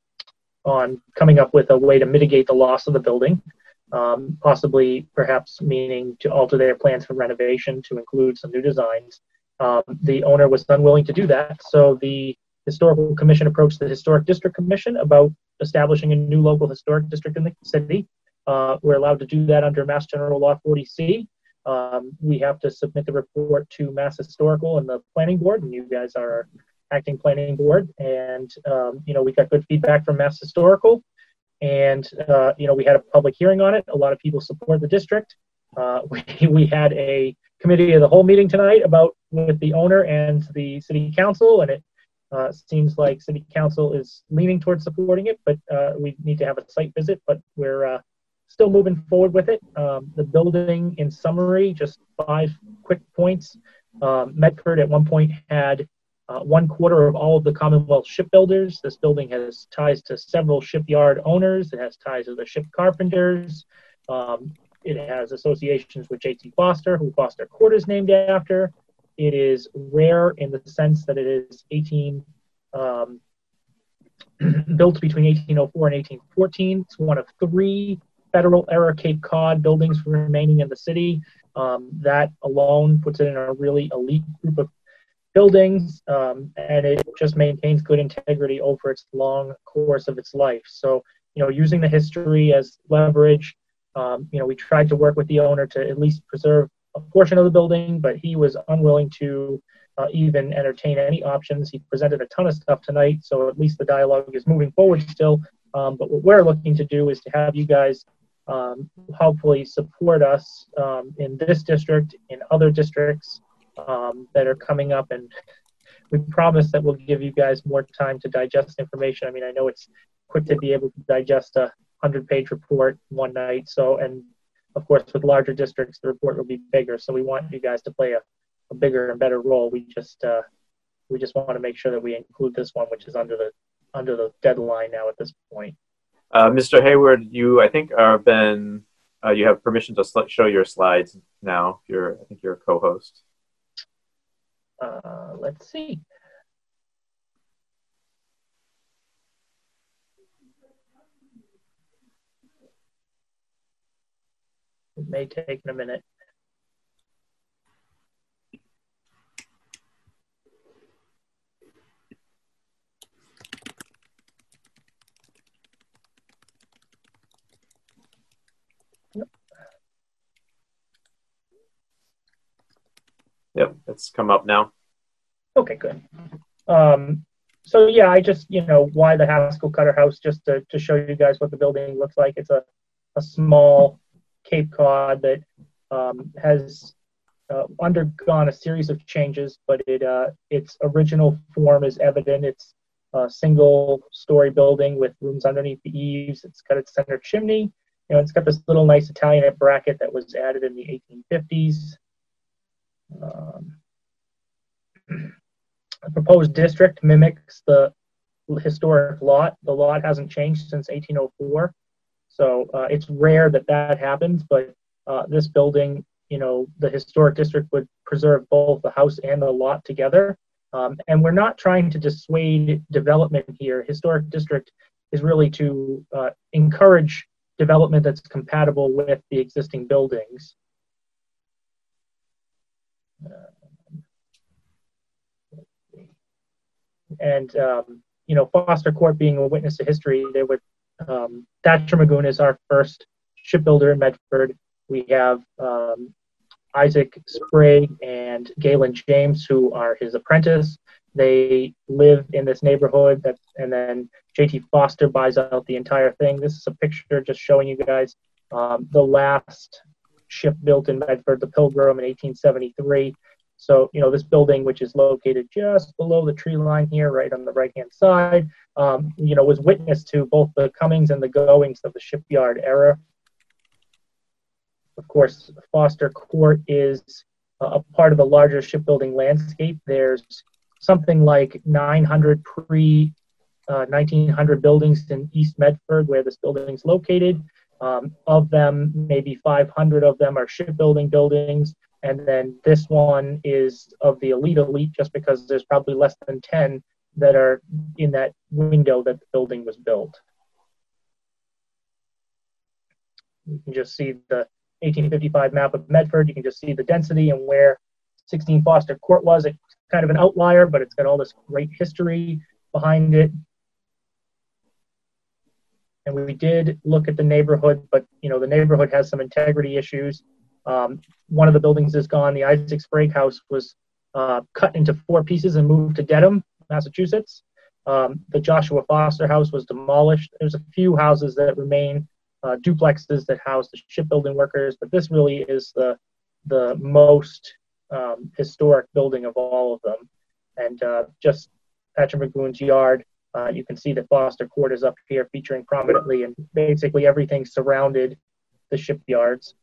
on coming up with a way to mitigate the loss of the building, um, possibly perhaps meaning to alter their plans for renovation to include some new designs. Um, the owner was unwilling to do that, so the historical commission approached the historic district commission about establishing a new local historic district in the city. Uh, we're allowed to do that under Mass General Law 40C. Um, we have to submit the report to Mass Historical and the Planning Board, and you guys are acting planning board, and um, you know we got good feedback from Mass Historical, and uh, you know we had a public hearing on it. A lot of people support the district. Uh, we we had a committee of the whole meeting tonight about with the owner and the city council, and it Uh, seems like City Council is leaning towards supporting it, but uh, we need to have a site visit. But we're uh, still moving forward with it. Um, the building, in summary, just five quick points. Um, Medford at one point had uh, one quarter of all of the Commonwealth shipbuilders. This building has ties to several shipyard owners. It has ties to the ship carpenters. Um, it has associations with J.T. Foster, who Foster Court is named after. It is rare in the sense that it is 18 um, built between 1804 and 1814. It's one of three federal era Cape Cod buildings remaining in the city. Um, that alone puts it in a really elite group of buildings, um, and it just maintains good integrity over its long course of its life. So, you know, using the history as leverage, um, you know, we tried to work with the owner to at least preserve a portion of the building, but he was unwilling to uh, even entertain any options. He presented a ton of stuff tonight, so at least the dialogue is moving forward still. Um, but what we're looking to do is to have you guys um, hopefully support us um, in this district, in other districts um, that are coming up, and we promise that we'll give you guys more time to digest information. I mean, I know it's quick to be able to digest a 100-page report one night, so and of course, with larger districts, the report will be bigger. So we want you guys to play a, a bigger and better role. We just uh, we just want to make sure that we include this one, which is under the under the deadline now at this point. Uh, Mr. Hayward, you I think are been uh, you have permission to show your slides now. You're I think you're a co-host. Uh, let's see. It may take a minute. Yep, it's come up now. Okay, good. Um, so yeah, I just, you know, why the Haskell Cutter House, just to, to show you guys what the building looks like. It's a, a small Cape Cod that um, has uh, undergone a series of changes, but it uh, its original form is evident. It's a single story building with rooms underneath the eaves. It's got its center chimney. You know, it's got this little nice Italianate bracket that was added in the 1850s. Um, the proposed district mimics the historic lot. The lot hasn't changed since 1804. So uh, it's rare that that happens, but uh, this building, you know, the historic district would preserve both the house and the lot together. Um, and we're not trying to dissuade development here. Historic district is really to uh, encourage development that's compatible with the existing buildings. And um, you know, Foster Court being a witness to history, there would um, Thatcher Magoon is our first shipbuilder in Medford. We have um, Isaac Sprague and Galen James, who are his apprentice. They live in this neighborhood, that, and then JT Foster buys out the entire thing. This is a picture just showing you guys um, the last ship built in Medford, the Pilgrim, in 1873. So, you know, this building, which is located just below the tree line here, right on the right hand side, um, you know, was witness to both the comings and the goings of the shipyard era. Of course, Foster Court is a part of the larger shipbuilding landscape. There's something like 900 pre uh, 1900 buildings in East Medford where this building is located. Um, of them, maybe 500 of them are shipbuilding buildings. And then this one is of the elite elite just because there's probably less than 10 that are in that window that the building was built. You can just see the 1855 map of Medford. You can just see the density and where 16 Foster Court was. It's kind of an outlier, but it's got all this great history behind it. And we did look at the neighborhood, but you know the neighborhood has some integrity issues. Um, one of the buildings is gone. The Isaac Sprague House was uh, cut into four pieces and moved to Dedham, Massachusetts. Um, the Joshua Foster House was demolished. There's a few houses that remain, uh, duplexes that house the shipbuilding workers, but this really is the the most um, historic building of all of them. And uh, just Patrick Magoon's yard. Uh, you can see that Foster Court is up here featuring prominently, and basically everything surrounded the shipyards.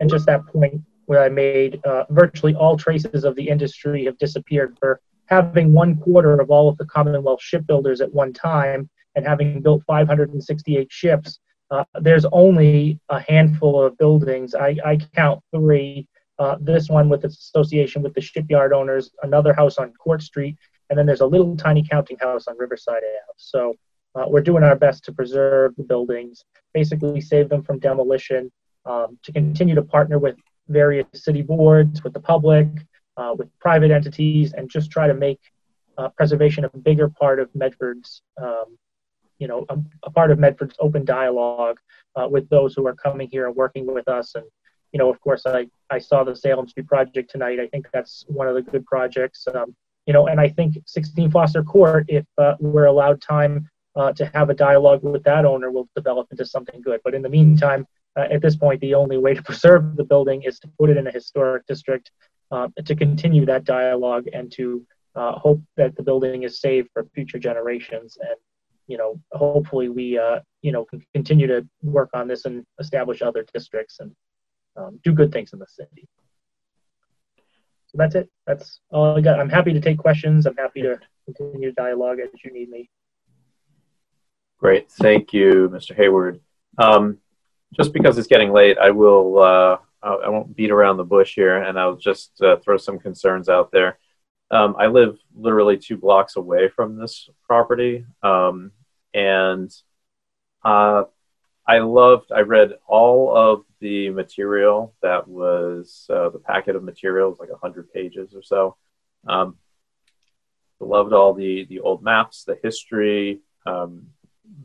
And just that point where I made, uh, virtually all traces of the industry have disappeared for having one quarter of all of the Commonwealth shipbuilders at one time and having built 568 ships. Uh, there's only a handful of buildings. I, I count three. Uh, this one with its association with the shipyard owners, another house on Court Street, and then there's a little tiny counting house on Riverside Ave. So uh, we're doing our best to preserve the buildings, basically save them from demolition, um, to continue to partner with various city boards, with the public, uh, with private entities, and just try to make uh, preservation a bigger part of Medford's, um, you know, a, a, part of Medford's open dialogue uh, with those who are coming here and working with us. And, you know, of course, I, I saw the Salem Street project tonight. I think that's one of the good projects. Um, you know, and I think 16 Foster Court, if uh, we're allowed time uh, to have a dialogue with that owner, will develop into something good. But in the meantime, uh, at this point, the only way to preserve the building is to put it in a historic district, uh, to continue that dialogue, and to uh, hope that the building is saved for future generations. And you know, hopefully, we uh, you know can continue to work on this and establish other districts and um, do good things in the city. So that's it. That's all I got. I'm happy to take questions. I'm happy to continue dialogue as you need me. Great, thank you, Mr. Hayward. Um, just because it's getting late, I will. Uh, I won't beat around the bush here, and I'll just uh, throw some concerns out there. Um, I live literally two blocks away from this property, um, and uh, I loved. I read all of the material that was uh, the packet of materials, like hundred pages or so. Um, loved all the the old maps, the history. Um,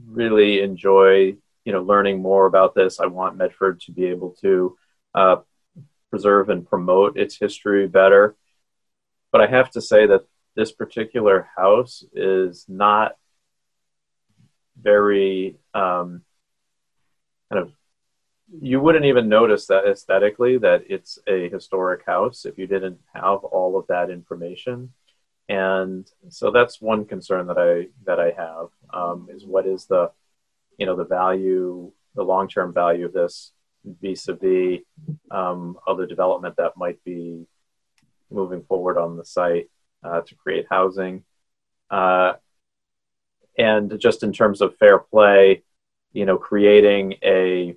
really enjoy you know learning more about this. I want Medford to be able to uh, preserve and promote its history better. But I have to say that this particular house is not very um, kind of you wouldn't even notice that aesthetically that it's a historic house if you didn't have all of that information and so that's one concern that i that i have um, is what is the you know the value, the long term value of this vis-a-vis um, other development that might be moving forward on the site uh, to create housing. Uh, and just in terms of fair play, you know, creating a,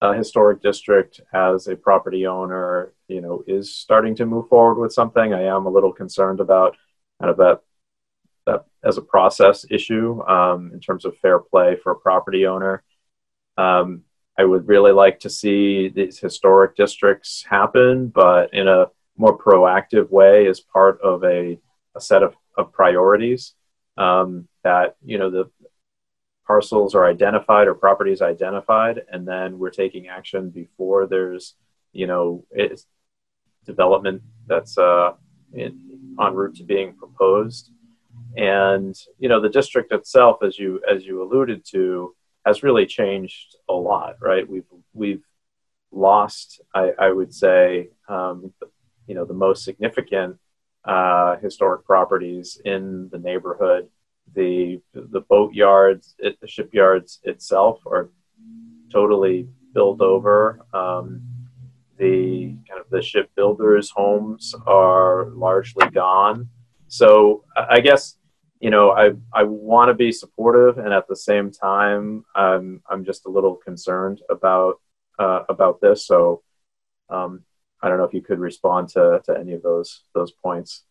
a, historic district as a property owner, you know, is starting to move forward with something. I am a little concerned about kind of that that as a process issue um, in terms of fair play for a property owner. Um, I would really like to see these historic districts happen, but in a more proactive way as part of a, a set of, of priorities um, that, you know, the parcels are identified or properties identified, and then we're taking action before there's, you know, development that's uh, in, en route to being proposed. And you know the district itself as you as you alluded to has really changed a lot right? We've we've lost i, I would say um, you know the most significant uh, historic properties in the neighborhood the the boat yards it, the shipyards itself are totally built over um, the kind of the shipbuilders homes are largely gone so i guess you know, I I want to be supportive, and at the same time, um, I'm just a little concerned about uh, about this. So, um, I don't know if you could respond to to any of those those points.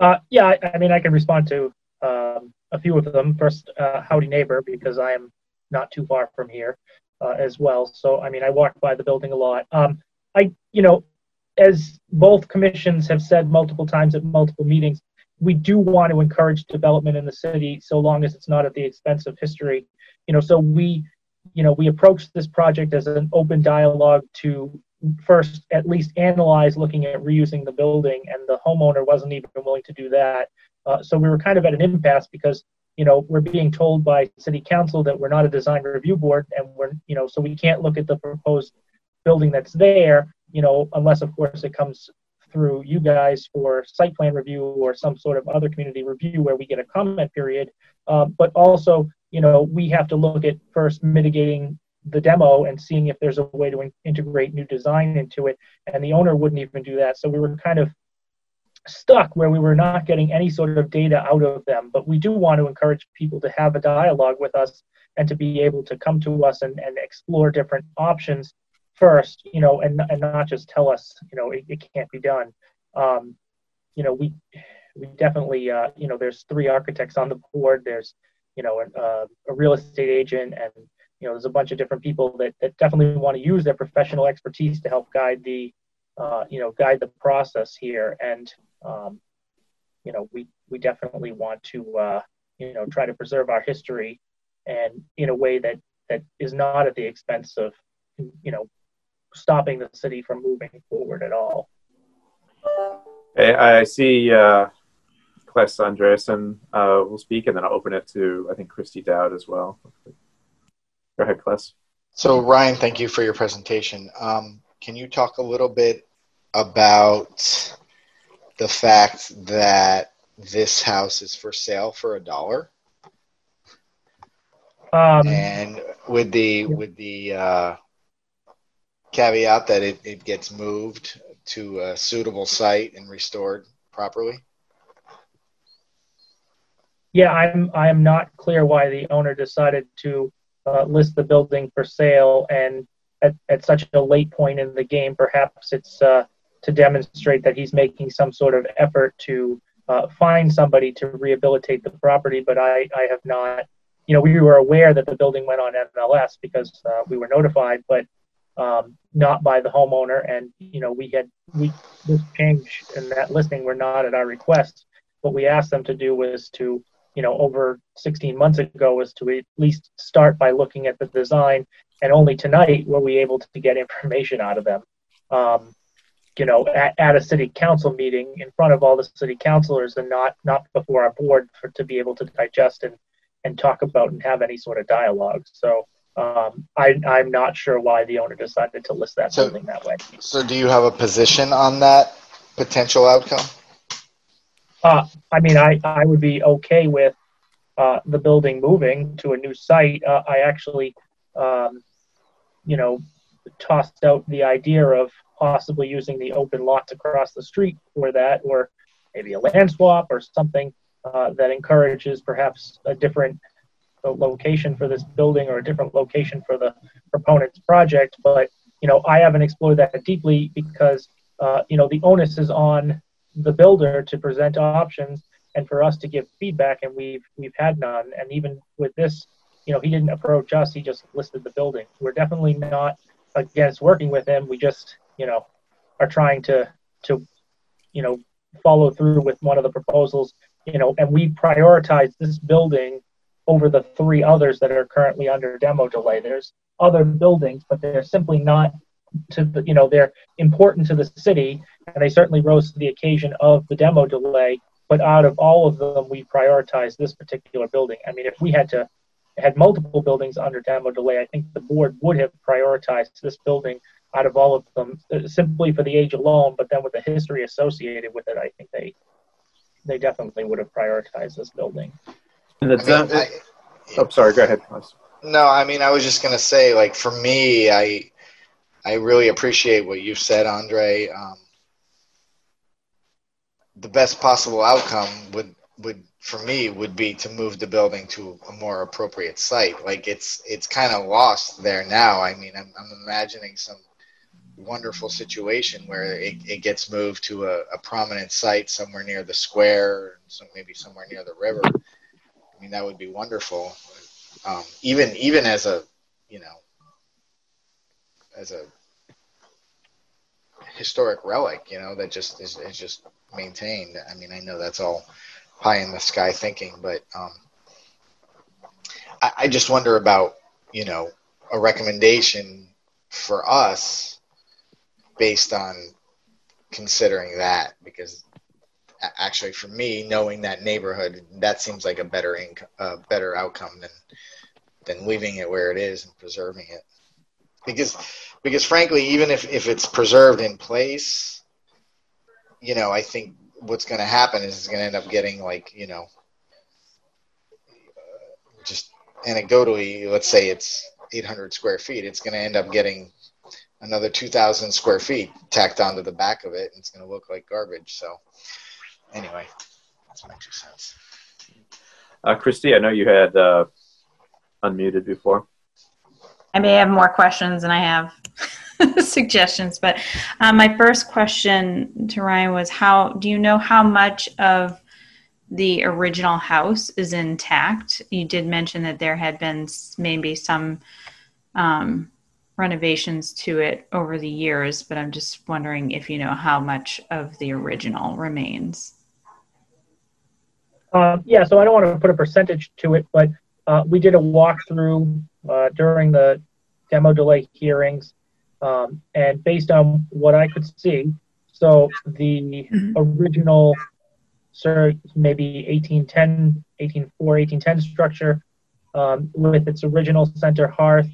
Uh, yeah, I, I, mean, I can respond to um, a few of them. First, uh, howdy neighbor, because I am not too far from here uh, as well. So, I mean, I walk by the building a lot. Um, I, you know, as both commissions have said multiple times at multiple meetings, we do want to encourage development in the city so long as it's not at the expense of history you know so we you know we approach this project as an open dialogue to first at least analyze looking at reusing the building and the homeowner wasn't even willing to do that uh, so we were kind of at an impasse because you know we're being told by city council that we're not a design review board and we're you know so we can't look at the proposed building that's there you know, unless of course it comes through you guys for site plan review or some sort of other community review where we get a comment period. Uh, but also, you know, we have to look at first mitigating the demo and seeing if there's a way to in- integrate new design into it. And the owner wouldn't even do that. So we were kind of stuck where we were not getting any sort of data out of them. But we do want to encourage people to have a dialogue with us and to be able to come to us and, and explore different options first, you know, and, and not just tell us, you know, it, it can't be done. Um, you know, we, we definitely, uh, you know, there's three architects on the board. There's, you know, uh, a real estate agent and, you know, there's a bunch of different people that, that definitely want to use their professional expertise to help guide the, uh, you know, guide the process here. And, um, you know, we, we definitely want to, uh, you know, try to preserve our history and in a way that, that is not at the expense of, you know, stopping the city from moving forward at all. I see uh, Claes Andreasen uh, will speak, and then I'll open it to, I think, Christy Dowd as well. Go ahead, Claes. So, Ryan, thank you for your presentation. Um, can you talk a little bit about the fact that this house is for sale for a dollar? Um, and with the with the uh, caveat that it, it gets moved to a suitable site and restored properly? Yeah, I'm I'm not clear why the owner decided to uh, list the building for sale and at, at such a late point in the game. Perhaps it's uh, to demonstrate that he's making some sort of effort to uh, find somebody to rehabilitate the property. But I, I have not, you know, we were aware that the building went on MLS because uh, we were notified, but um, not by the homeowner. And you know, we had we this change in that listing were not at our request. What we asked them to do was to, you know, over 16 months ago was to at least start by looking at the design. And only tonight were we able to get information out of them. Um, you know, at, at a city council meeting in front of all the city councilors and not not before our board for to be able to digest and and talk about and have any sort of dialogue. So um, I, I'm not sure why the owner decided to list that So- building that way. So, do you have a position on that potential outcome? Uh, I mean, I, I would be okay with uh, the building moving to a new site. Uh, I actually, um, you know, tossed out the idea of possibly using the open lots across the street for that, or maybe a land swap or something uh, that encourages perhaps a different uh, location for this building or a different location for the proponent's project. But you know, I haven't explored that deeply because uh, you know the onus is on the builder to present options and for us to give feedback, and we've we've had none. And even with this, you know, he didn't approach us; he just listed the building. We're definitely not against working with him. We just, you know, are trying to to, you know, follow through with one of the proposals. You know, and we prioritize this building over the three others that are currently under demo delay. There's other buildings, but they're simply not to you know, they're important to the city, and they certainly rose to the occasion of the demo delay. But out of all of them, we prioritize this particular building. I mean, if we had to had multiple buildings under demo delay, I think the board would have prioritized this building out of all of them uh, simply for the age alone. But then with the history associated with it, I think they they definitely would have prioritized this building. And the I mean, I- oh, sorry. Go ahead. No, I mean, I was just gonna say, like, for me, I, I really appreciate what you've said, Andre. Um, the best possible outcome would, would, for me, would be to move the building to a more appropriate site. Like, it's, it's kind of lost there now. I mean, I'm, I'm imagining some wonderful situation where it, it gets moved to a, a prominent site somewhere near the square, some maybe somewhere near the river. I mean, that would be wonderful. Um, even even as a you know as a historic relic, you know, that just is, is just maintained. I mean, I know that's all pie in the sky thinking, but um, I, I just wonder about you know a recommendation for us based on considering that because actually for me knowing that neighborhood that seems like a better inc- better outcome than than leaving it where it is and preserving it because because frankly, even if if it's preserved in place, you know, I think what's going to happen is it's going to end up getting like you know, just anecdotally, let's say it's 800 square feet, it's going to end up getting another 2,000 square feet tacked onto the back of it, and it's going to look like garbage. So, anyway, that's my two cents. Uh, Christy, I know you had uh, unmuted before. I may have more questions than I have suggestions, but um, my first question to Ryan was how do you know how much of the original house is intact? You did mention that there had been maybe some um, renovations to it over the years, but I'm just wondering if you know how much of the original remains. Uh, yeah, so I don't want to put a percentage to it, but uh, we did a walkthrough uh, during the demo delay hearings, um, and based on what I could see, so the mm-hmm. original, sir, maybe 1810, 1804, 1810 structure um, with its original center hearth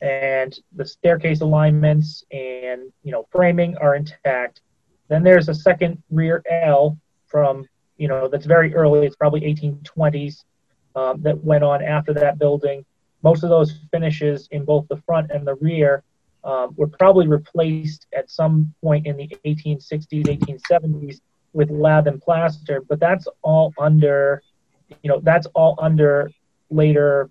and the staircase alignments and you know framing are intact. Then there's a second rear L from you know that's very early. It's probably 1820s um, that went on after that building. Most of those finishes in both the front and the rear um, were probably replaced at some point in the 1860s, 1870s with lath and plaster. But that's all under, you know, that's all under later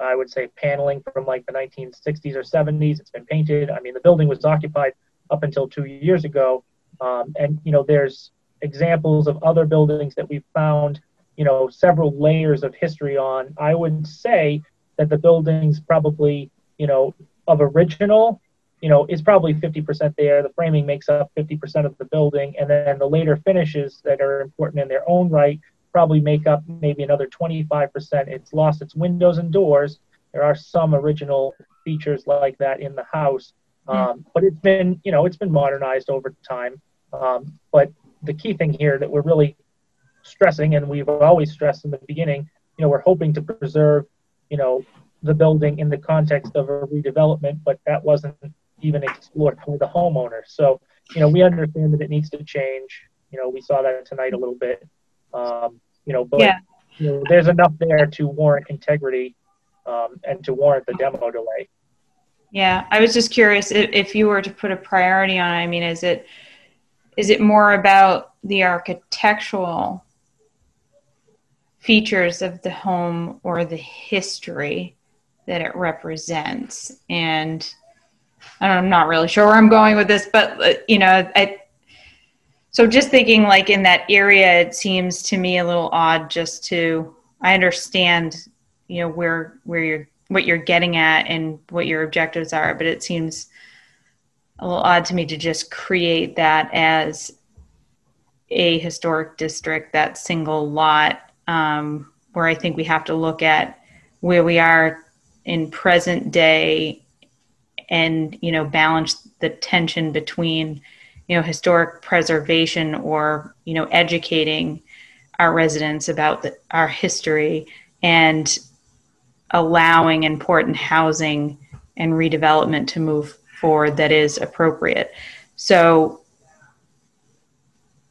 I would say paneling from like the 1960s or 70s. It's been painted. I mean, the building was occupied up until two years ago. Um, and, you know, there's examples of other buildings that we've found, you know, several layers of history on. I would say that the building's probably, you know, of original, you know, is probably 50% there. The framing makes up 50% of the building. And then the later finishes that are important in their own right probably make up maybe another 25%. It's lost its windows and doors. There are some original features like that in the house, hmm. um, but it's been, you know, it's been modernized over time. Um, but the key thing here that we're really stressing, and we've always stressed in the beginning, you know, we're hoping to preserve, you know, the building in the context of a redevelopment, but that wasn't even explored by the homeowner. So, you know, we understand that it needs to change. You know, we saw that tonight a little bit. Um, you know, but yeah. you know, there's enough there to warrant integrity um, and to warrant the demo delay. Yeah, I was just curious if, if you were to put a priority on. I mean, is it is it more about the architectural features of the home or the history that it represents? And I'm not really sure where I'm going with this, but uh, you know, I so just thinking like in that area, it seems to me a little odd just to, I understand, you know, where, where you're, what you're getting at and what your objectives are, but it seems a little odd to me to just create that as a historic district, that single lot, um, where I think we have to look at where we are in present day and, you know, balance the tension between you know historic preservation or you know educating our residents about the, our history and allowing important housing and redevelopment to move forward that is appropriate. So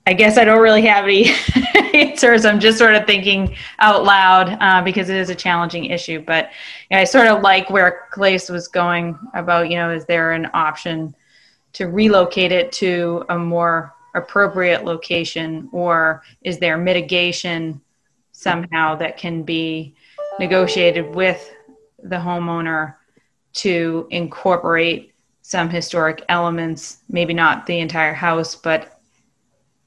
i guess i don't really have any answers. I'm just sort of thinking out loud uh, because it is a challenging issue. But you know, i sort of like where Claes was going about you know is there an option to relocate it to a more appropriate location? Or is there mitigation somehow that can be negotiated with the homeowner to incorporate some historic elements? Maybe not the entire house but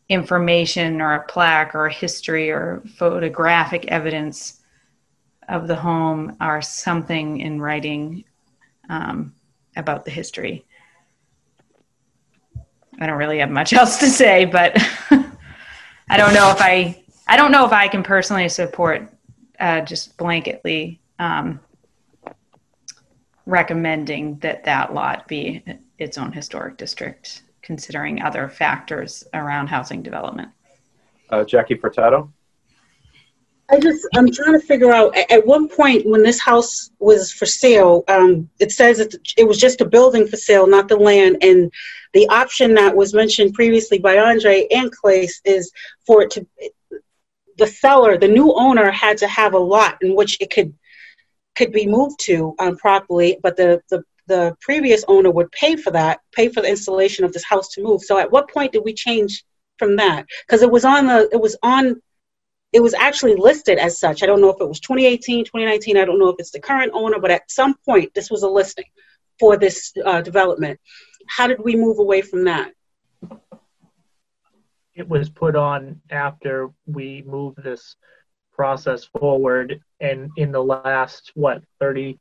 information or a plaque or a history or photographic evidence of the home or something in writing um, about the history. I don't really have much else to say, but I don't know if I I don't know if I can personally support uh, just blanketly um, recommending that that lot be its own historic district, considering other factors around housing development. Uh, Jackie Furtado. I just, I'm trying to figure out, at, at one point when this house was for sale, um, it says that it was just a building for sale, not the land. And the option that was mentioned previously by Andre and Claes is for it to, the seller, the new owner had to have a lot in which it could, could be moved to um, properly, but the, the, the previous owner would pay for that, pay for the installation of this house to move. So at what point did we change from that? Because it was on the, it was on it was actually listed as such. I don't know if it was 2018, 2019. I don't know if it's the current owner, but at some point, this was a listing for this uh, development. How did we move away from that? It was put on after we moved this process forward, and in the last what 30,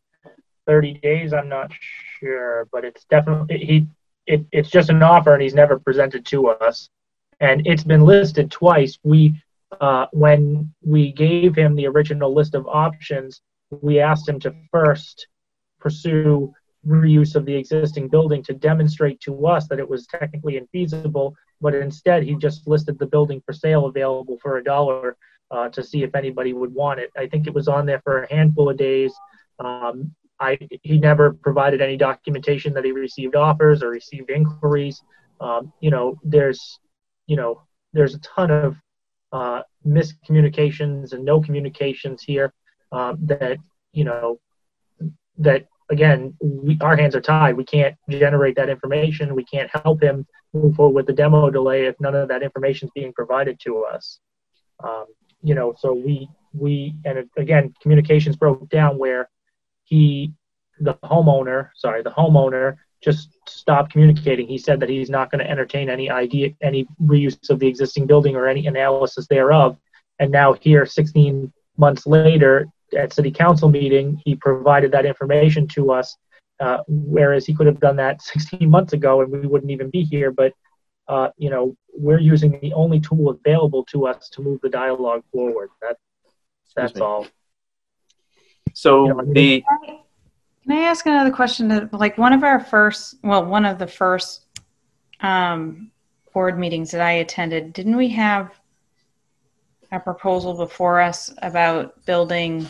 30 days, I'm not sure, but it's definitely he. It, it's just an offer, and he's never presented to us, and it's been listed twice. We uh, when we gave him the original list of options, we asked him to first pursue reuse of the existing building to demonstrate to us that it was technically infeasible, but instead he just listed the building for sale available for a dollar uh, to see if anybody would want it. I think it was on there for a handful of days. Um, I, he never provided any documentation that he received offers or received inquiries. Um, you know, there's, you know, there's a ton of uh, miscommunications and no communications here um, that you know that again we, our hands are tied. We can't generate that information. We can't help him move forward with the demo delay if none of that information is being provided to us. Um, you know so we we and again communications broke down where he the homeowner sorry the homeowner just stopped communicating. He said that he's not going to entertain any idea, any reuse of the existing building or any analysis thereof. And now here, 16 months later, at city council meeting, he provided that information to us, uh, whereas he could have done that 16 months ago and we wouldn't even be here. But uh, you know, we're using the only tool available to us to move the dialogue forward. That that's all. So the can I ask another question? Like one of our first, well, one of the first um, board meetings that I attended, didn't we have a proposal before us about building,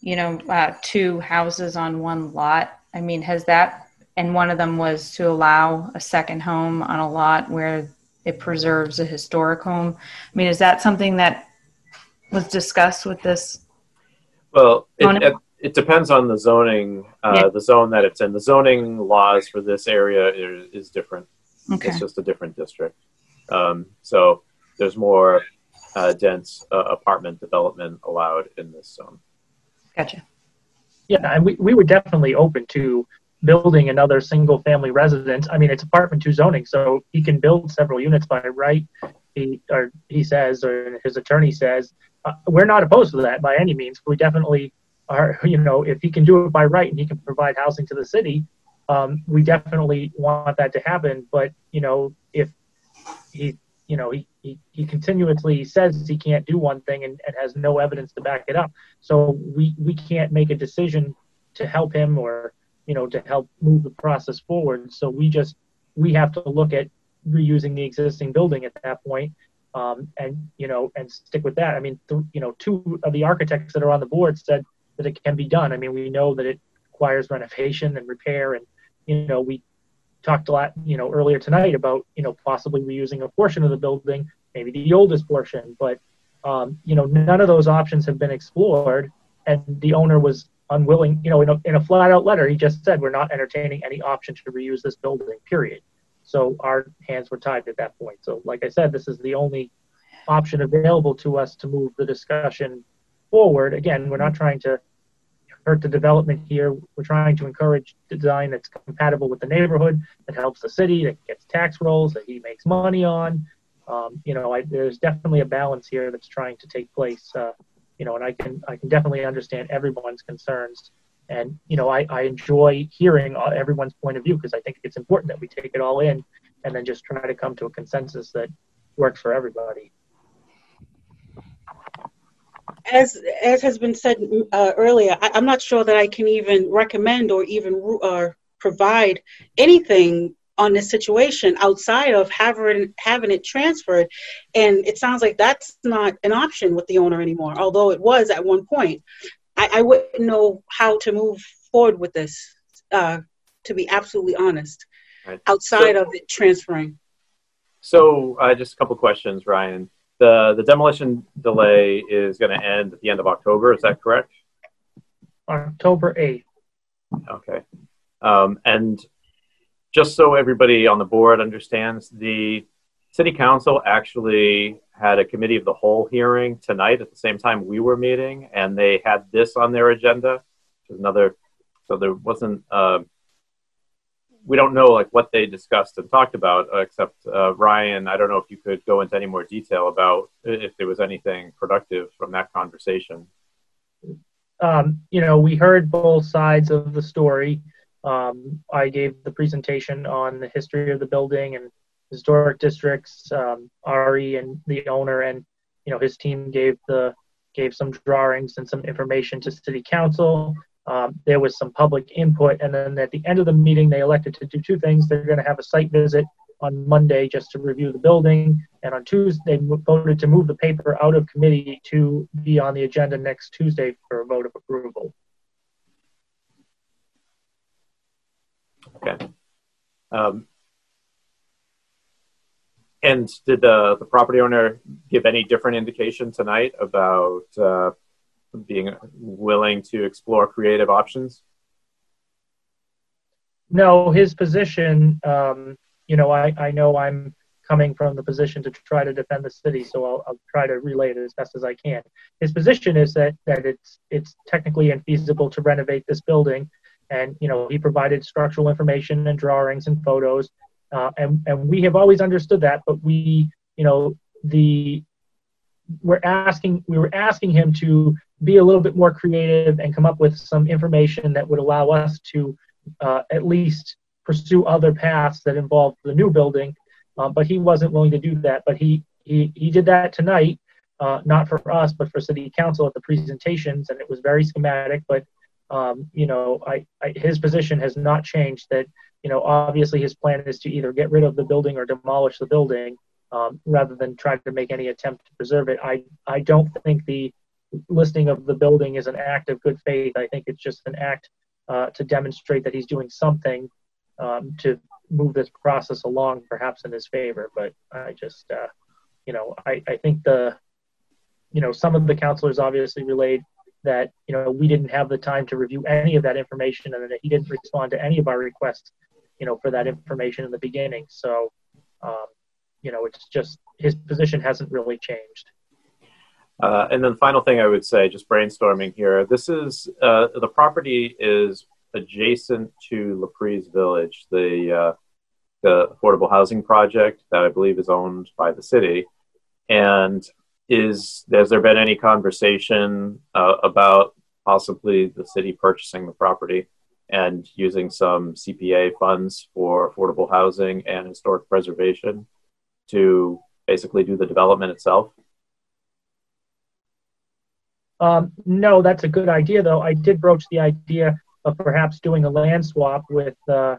you know, uh, two houses on one lot? I mean, has that, and one of them was to allow a second home on a lot where it preserves a historic home. I mean, is that something that was discussed with this? Well, it, it depends on the zoning, uh, yeah. the zone that it's in. The zoning laws for this area is, is different. Okay. It's just a different district. Um, so there's more uh, dense uh, apartment development allowed in this zone. Gotcha. Yeah, and we, we were definitely open to building another single family residence. I mean, it's apartment two zoning, so he can build several units by right. He or he says, or his attorney says, uh, we're not opposed to that by any means. We definitely are, you know, if he can do it by right and he can provide housing to the city, um, we definitely want that to happen. But, you know, if he, you know, he, he, he continuously says he can't do one thing and, and has no evidence to back it up. So we, we can't make a decision to help him or, you know, to help move the process forward. So we just, we have to look at reusing the existing building at that point um, and you know and stick with that. I mean, th- you know, two of the architects that are on the board said that it can be done. I mean, we know that it requires renovation and repair, and you know, we talked a lot, you know, earlier tonight about you know possibly reusing a portion of the building, maybe the oldest portion, but um, you know, none of those options have been explored, and the owner was unwilling. You know, in a, in a flat out letter, he just said we're not entertaining any option to reuse this building. Period. So our hands were tied at that point. So, like I said, this is the only option available to us to move the discussion forward. Again, we're not trying to hurt the development here. We're trying to encourage design that's compatible with the neighborhood, that helps the city, that gets tax rolls, that he makes money on. Um, you know, I, there's definitely a balance here that's trying to take place. Uh, you know, and I can I can definitely understand everyone's concerns. And you know, I, I enjoy hearing uh, everyone's point of view because I think it's important that we take it all in and then just try to come to a consensus that works for everybody. As as has been said uh, earlier, I, am not sure that I can even recommend or even uh, provide anything on this situation outside of having having it transferred. And it sounds like that's not an option with the owner anymore although it was at one point i, I wouldn't know how to move forward with this uh, to be absolutely honest right. outside so, of it transferring. So uh, just a couple questions ryan. The the demolition delay is going to end at the end of october is that correct? October 8th okay. Um, and just so everybody on the board understands, the city council actually had a committee of the whole hearing tonight at the same time we were meeting, and they had this on their agenda. Which is another, so there wasn't. Uh, we don't know like what they discussed and talked about, uh, except uh, Ryan. I don't know if you could go into any more detail about if there was anything productive from that conversation. Um, you know, we heard both sides of the story. Um, I gave the presentation on the history of the building and historic districts. Um, Ari and the owner and you know his team gave the gave some drawings and some information to city council. Um, there was some public input, and then at the end of the meeting, they elected to do two things. They're going to have a site visit on Monday just to review the building, and on Tuesday, they voted to move the paper out of committee to be on the agenda next Tuesday for a vote of approval. Okay. Um, and did the, the property owner give any different indication tonight about uh, being willing to explore creative options? No, his position, um, you know, I, I know I'm coming from the position to try to defend the city, so I'll, I'll try to relay it as best as I can. His position is that, that it's, it's technically infeasible to renovate this building and you know he provided structural information and drawings and photos uh, and and we have always understood that but we you know the we're asking we were asking him to be a little bit more creative and come up with some information that would allow us to uh, at least pursue other paths that involve the new building um, but he wasn't willing to do that but he he, he did that tonight uh, not for us but for city council at the presentations and it was very schematic but um, you know, I, I, his position has not changed. That you know, obviously his plan is to either get rid of the building or demolish the building, um, rather than try to make any attempt to preserve it. I I don't think the listing of the building is an act of good faith. I think it's just an act uh, to demonstrate that he's doing something um, to move this process along, perhaps in his favor. But I just, uh, you know, I, I think the, you know, some of the councilors obviously relayed that you know we didn't have the time to review any of that information and that he didn't respond to any of our requests you know for that information in the beginning. So um, you know it's just his position hasn't really changed. Uh, and then the final thing i would say just brainstorming here this is uh, the property is adjacent to laprise village the uh, the affordable housing project that i believe is owned by the city. And is has there been any conversation uh, about possibly the city purchasing the property and using some CPA funds for affordable housing and historic preservation to basically do the development itself? Um, no, that's a good idea, though. I did broach the idea of perhaps doing a land swap with uh,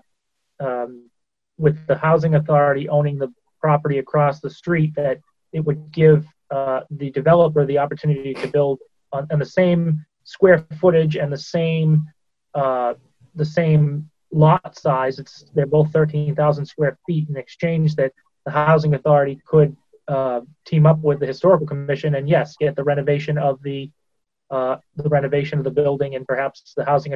um, with the housing authority owning the property across the street. That it would give uh, the developer the opportunity to build on, on, the same square footage and the same uh, the same lot size. It's they're both 13,000 square feet. In exchange, that the housing authority could uh, team up with the historical commission and yes, get the renovation of the uh, the renovation of the building, and perhaps the housing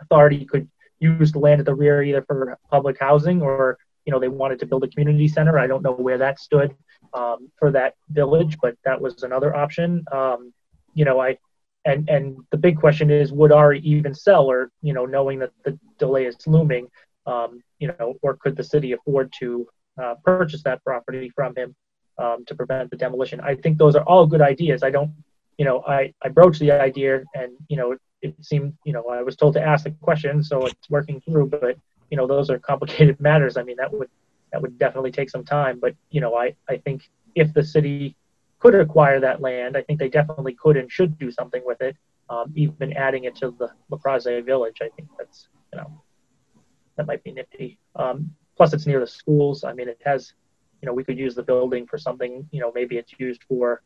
authority could use the land at the rear either for public housing or you know they wanted to build a community center. I don't know where that stood um, for that village, but that was another option. Um, you know, I and and the big question is, would Ari even sell, or you know, knowing that the delay is looming, um, you know, or could the city afford to uh, purchase that property from him um, to prevent the demolition? I think those are all good ideas. I don't, you know, I I broached the idea, and you know, it, it seemed, you know, I was told to ask the question, so it's working through, but you know, those are complicated matters. I mean, that would that would definitely take some time. But you know, I I think if the city could acquire that land, I think they definitely could and should do something with it. Um, even adding it to the La village, I think that's you know that might be nifty. Um, plus it's near the schools. I mean, it has, you know, we could use the building for something. You know, maybe it's used for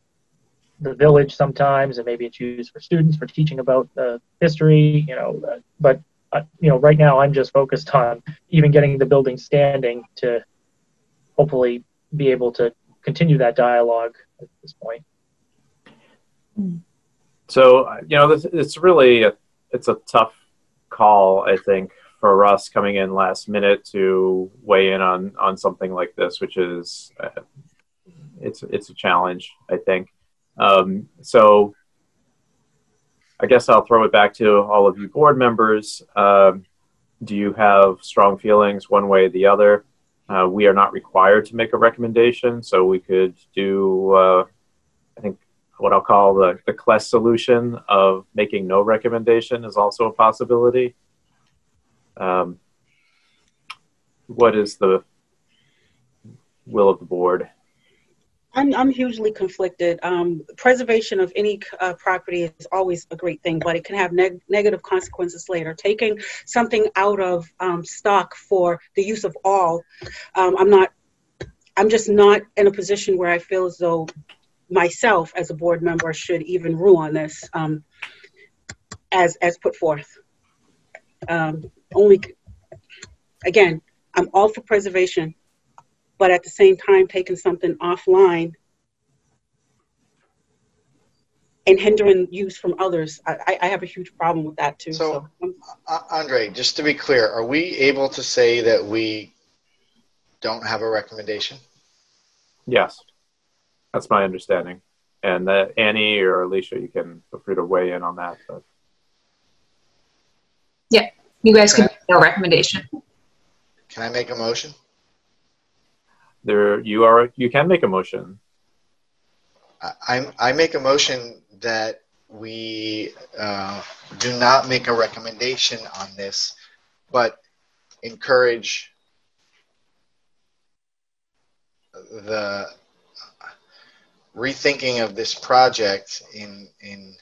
the village sometimes, and maybe it's used for students for teaching about the history. You know, but uh, you know, right now I'm just focused on even getting the building standing to hopefully be able to continue that dialogue at this point. So you know, it's really a, it's a tough call, I think, for us coming in last minute to weigh in on on something like this, which is uh, it's it's a challenge, I think. Um, so I guess I'll throw it back to all of you board members. Um, do you have strong feelings one way or the other? Uh, we are not required to make a recommendation, so we could do, uh, I think, what I'll call the, the Claes solution of making no recommendation is also a possibility. Um, what is the will of the board? I'm, I'm hugely conflicted. Um, preservation of any uh, property is always a great thing, but it can have neg- negative consequences later. Taking something out of um, stock for the use of all, um, I'm not. I'm just not in a position where I feel as though myself, as a board member, should even rule on this, um, as as put forth. Um, only, again, I'm all for preservation, but at the same time taking something offline and hindering use from others. I, I have a huge problem with that too. So, so. Uh, Andre, just to be clear, are we able to say that we don't have a recommendation? Yes, that's my understanding. And that Annie or Alicia, you can feel free to weigh in on that. But. Yeah, you guys can make no recommendation. Can I make a motion? There you are you can make a motion. I i make a motion that we uh, do not make a recommendation on this but encourage the rethinking of this project in in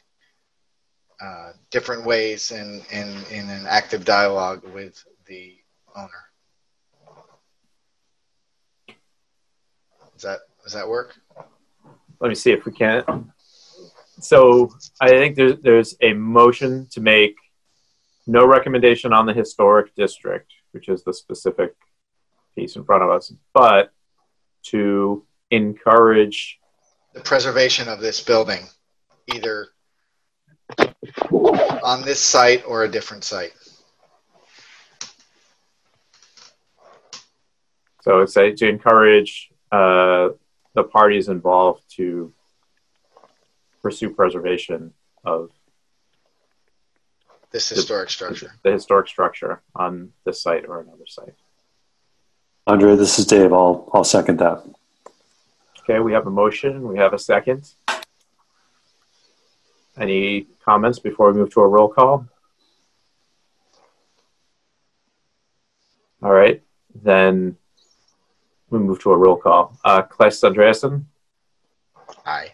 uh, different ways and, and in an active dialogue with the owner that does that work? Let me see if we can. So I think there's there's a motion to make no recommendation on the historic district, which is the specific piece in front of us, but to encourage the preservation of this building, either on this site or a different site. So it's a, to encourage uh, the parties involved to pursue preservation of this historic the, structure. The historic structure on this site or another site. Andre, this is Dave. I'll I'll second that. Okay, we have a motion. We have a second. Any comments before we move to a roll call? All right, then we move to a roll call. Uh, Claes Andreasen. Aye.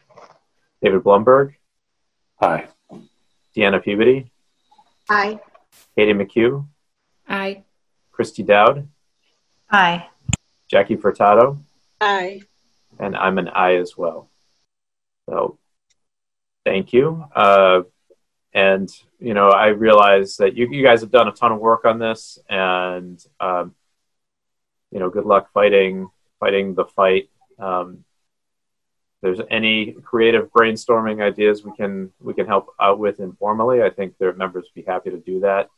David Blumberg. Aye. Deanna Peabody. Aye. Katie McHugh. Aye. Christy Dowd. Aye. Jackie Furtado. Aye. And I'm an aye as well. So thank you. Uh, and, you know, I realize that you, you guys have done a ton of work on this and, um, you know, good luck fighting fighting the fight. Um, there's any creative brainstorming ideas we can we can help out with informally, I think their members would be happy to do that.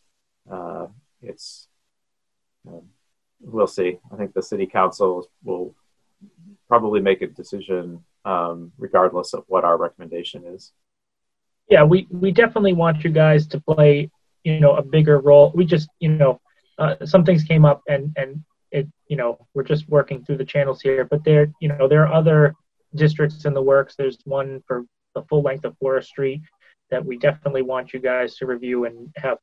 Uh, it's um, we'll see. I think the city council will probably make a decision um, regardless of what our recommendation is. Yeah, we we definitely want you guys to play you know a bigger role. We just you know uh, some things came up and and it you know we're just working through the channels here but there you know there are other districts in the works. There's one for the full length of forest Street that we definitely want you guys to review and have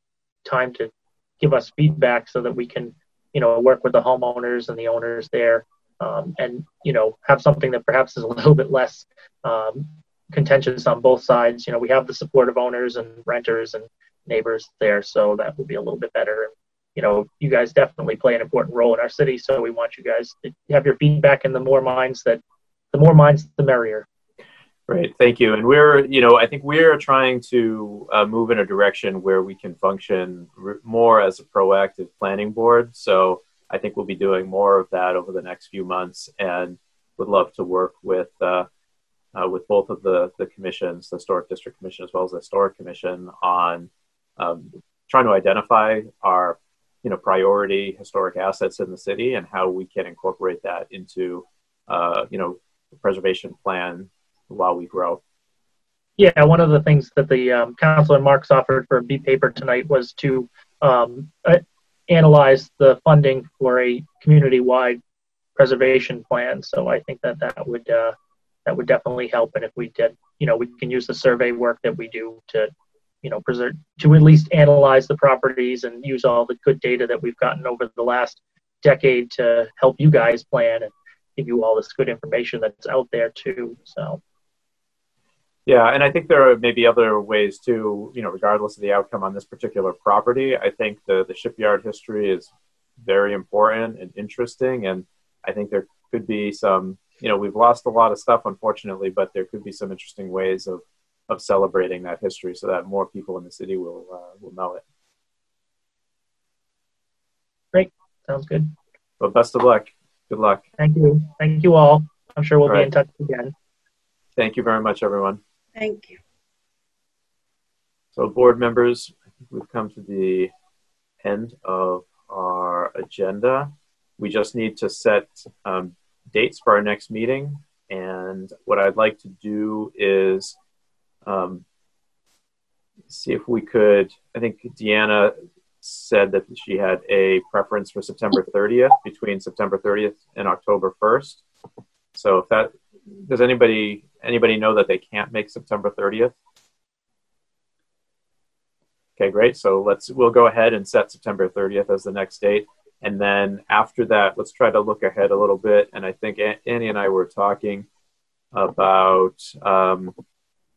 time to give us feedback so that we can you know work with the homeowners and the owners there um, and you know have something that perhaps is a little bit less um, contentious on both sides. You know we have the support of owners and renters and neighbors there so that would be a little bit better you know, you guys definitely play an important role in our city. So we want you guys to have your feedback, and the more minds that, the more minds, the merrier. Right. thank you. And we're, you know, I think we're trying to uh, move in a direction where we can function more as a proactive planning board. So I think we'll be doing more of that over the next few months, and would love to work with uh, uh, with both of the the commissions, the historic district commission as well as the historic commission, on um, trying to identify our you know priority historic assets in the city and how we can incorporate that into uh, you know preservation plan while we grow. Yeah, one of the things that the um, and Marks offered for B paper tonight was to um, uh, analyze the funding for a community-wide preservation plan. So I think that that would uh, that would definitely help. And if we did, you know, we can use the survey work that we do to, you know, preserve to at least analyze the properties and use all the good data that we've gotten over the last decade to help you guys plan and give you all this good information that's out there too. So. Yeah, and I think there are maybe other ways too, you know, regardless of the outcome on this particular property. I think the, the shipyard history is very important and interesting. And I think there could be some, you know, we've lost a lot of stuff, unfortunately, but there could be some interesting ways of, of celebrating that history so that more people in the city will, uh, will know it. Great. Sounds good. Well, best of luck. Good luck. Thank you. Thank you all. I'm sure we'll all be right. in touch again. Thank you very much, everyone. Thank you. So, board members, I think we've come to the end of our agenda. We just need to set um, dates for our next meeting. And what I'd like to do is um, see if we could. I think Deanna said that she had a preference for September 30th between September 30th and October 1st. So if that does anybody anybody know that they can't make September 30th? Okay, great. So let's we'll go ahead and set September 30th as the next date. And then after that, let's try to look ahead a little bit. And I think Annie and I were talking about um,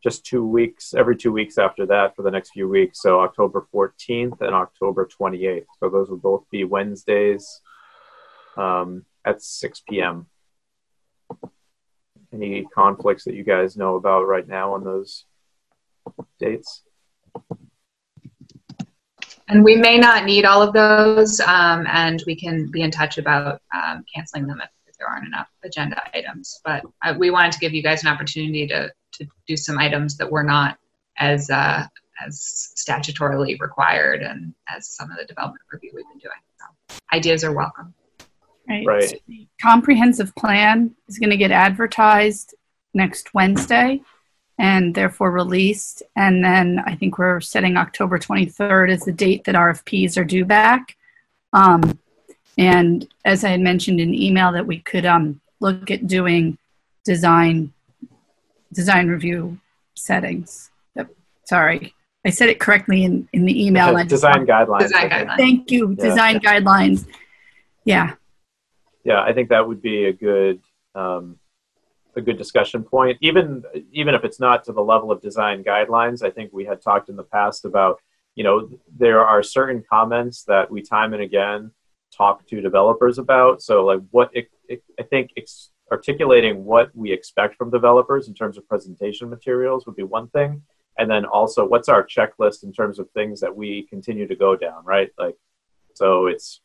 just two weeks, every two weeks after that for the next few weeks. So October 14th and October 28th. So those would both be Wednesdays um, at 6 p.m any conflicts that you guys know about right now on those dates? And we may not need all of those, um, and we can be in touch about um, canceling them if, if, there aren't enough agenda items. But uh, we wanted to give you guys an opportunity to, to do some items that were not as uh, as statutorily required and as some of the development review we've been doing. So ideas are welcome. Right. right. the comprehensive plan is going to get advertised next Wednesday and therefore released. And then I think we're setting October 23rd as the date that RFPs are due back. Um, and as I had mentioned in email, that we could um, look at doing design design review settings. Yep. Sorry, I said it correctly in, in the email. design guidelines. Design guidelines. Thank you. Yeah. Design guidelines. Yeah yeah, I think that would be a good um, a good discussion point. Even even if it's not to the level of design guidelines, I think we had talked in the past about you know there are certain comments that we time and again talk to developers about. So like what it, it, I think ex- articulating what we expect from developers in terms of presentation materials would be one thing, and then also what's our checklist in terms of things that we continue to go down, right? Like so it's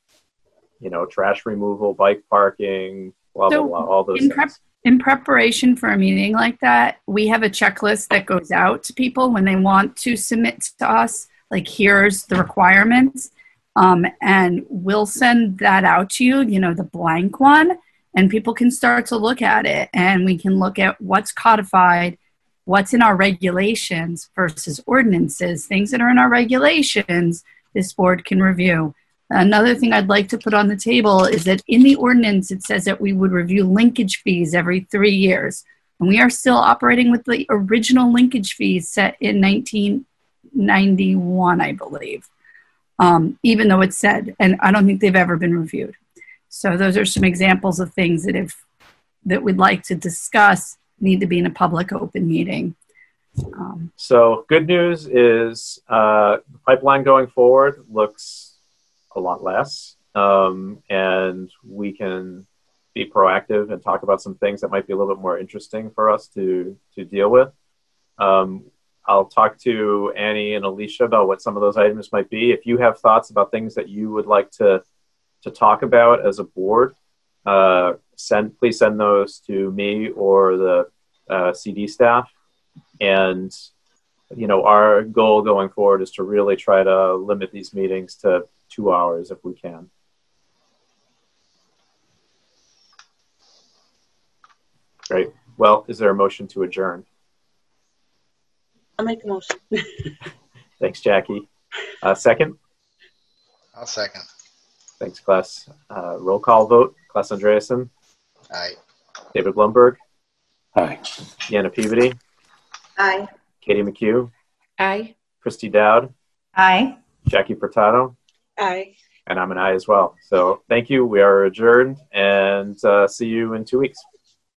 you know, trash removal, bike parking, blah, so blah, blah, all those in, prep, in preparation for a meeting like that, we have a checklist that goes out to people when they want to submit to us, like, here's the requirements. Um, and we'll send that out to you, you know, the blank one, and people can start to look at it and we can look at what's codified, what's in our regulations versus ordinances, things that are in our regulations, this board can review Another thing I'd like to put on the table is that in the ordinance it says that we would review linkage fees every three years. And we are still operating with the original linkage fees set in 1991, I believe, um, even though it's said, and I don't think they've ever been reviewed. So those are some examples of things that if that we'd like to discuss need to be in a public open meeting. Um, so good news is uh, the pipeline going forward looks a lot less, um, and we can be proactive and talk about some things that might be a little bit more interesting for us to to deal with. Um, I'll talk to Annie and Alicia about what some of those items might be. If you have thoughts about things that you would like to to talk about as a board, uh, send please send those to me or the uh, CD staff. And you know, our goal going forward is to really try to limit these meetings to two hours if we can. Great. Well, is there a motion to adjourn? I'll make a motion. Thanks, Jackie. Uh, second? I'll second. Thanks, Claes. Uh, roll call vote. Claes Andreasen? Aye. David Blumberg? Aye. Deanna Peabody? Aye. Katie McHugh? Aye. Christy Dowd? Aye. Jackie Furtado? Aye. And I'm an aye as well. So thank you. We are adjourned and uh, see you in two weeks.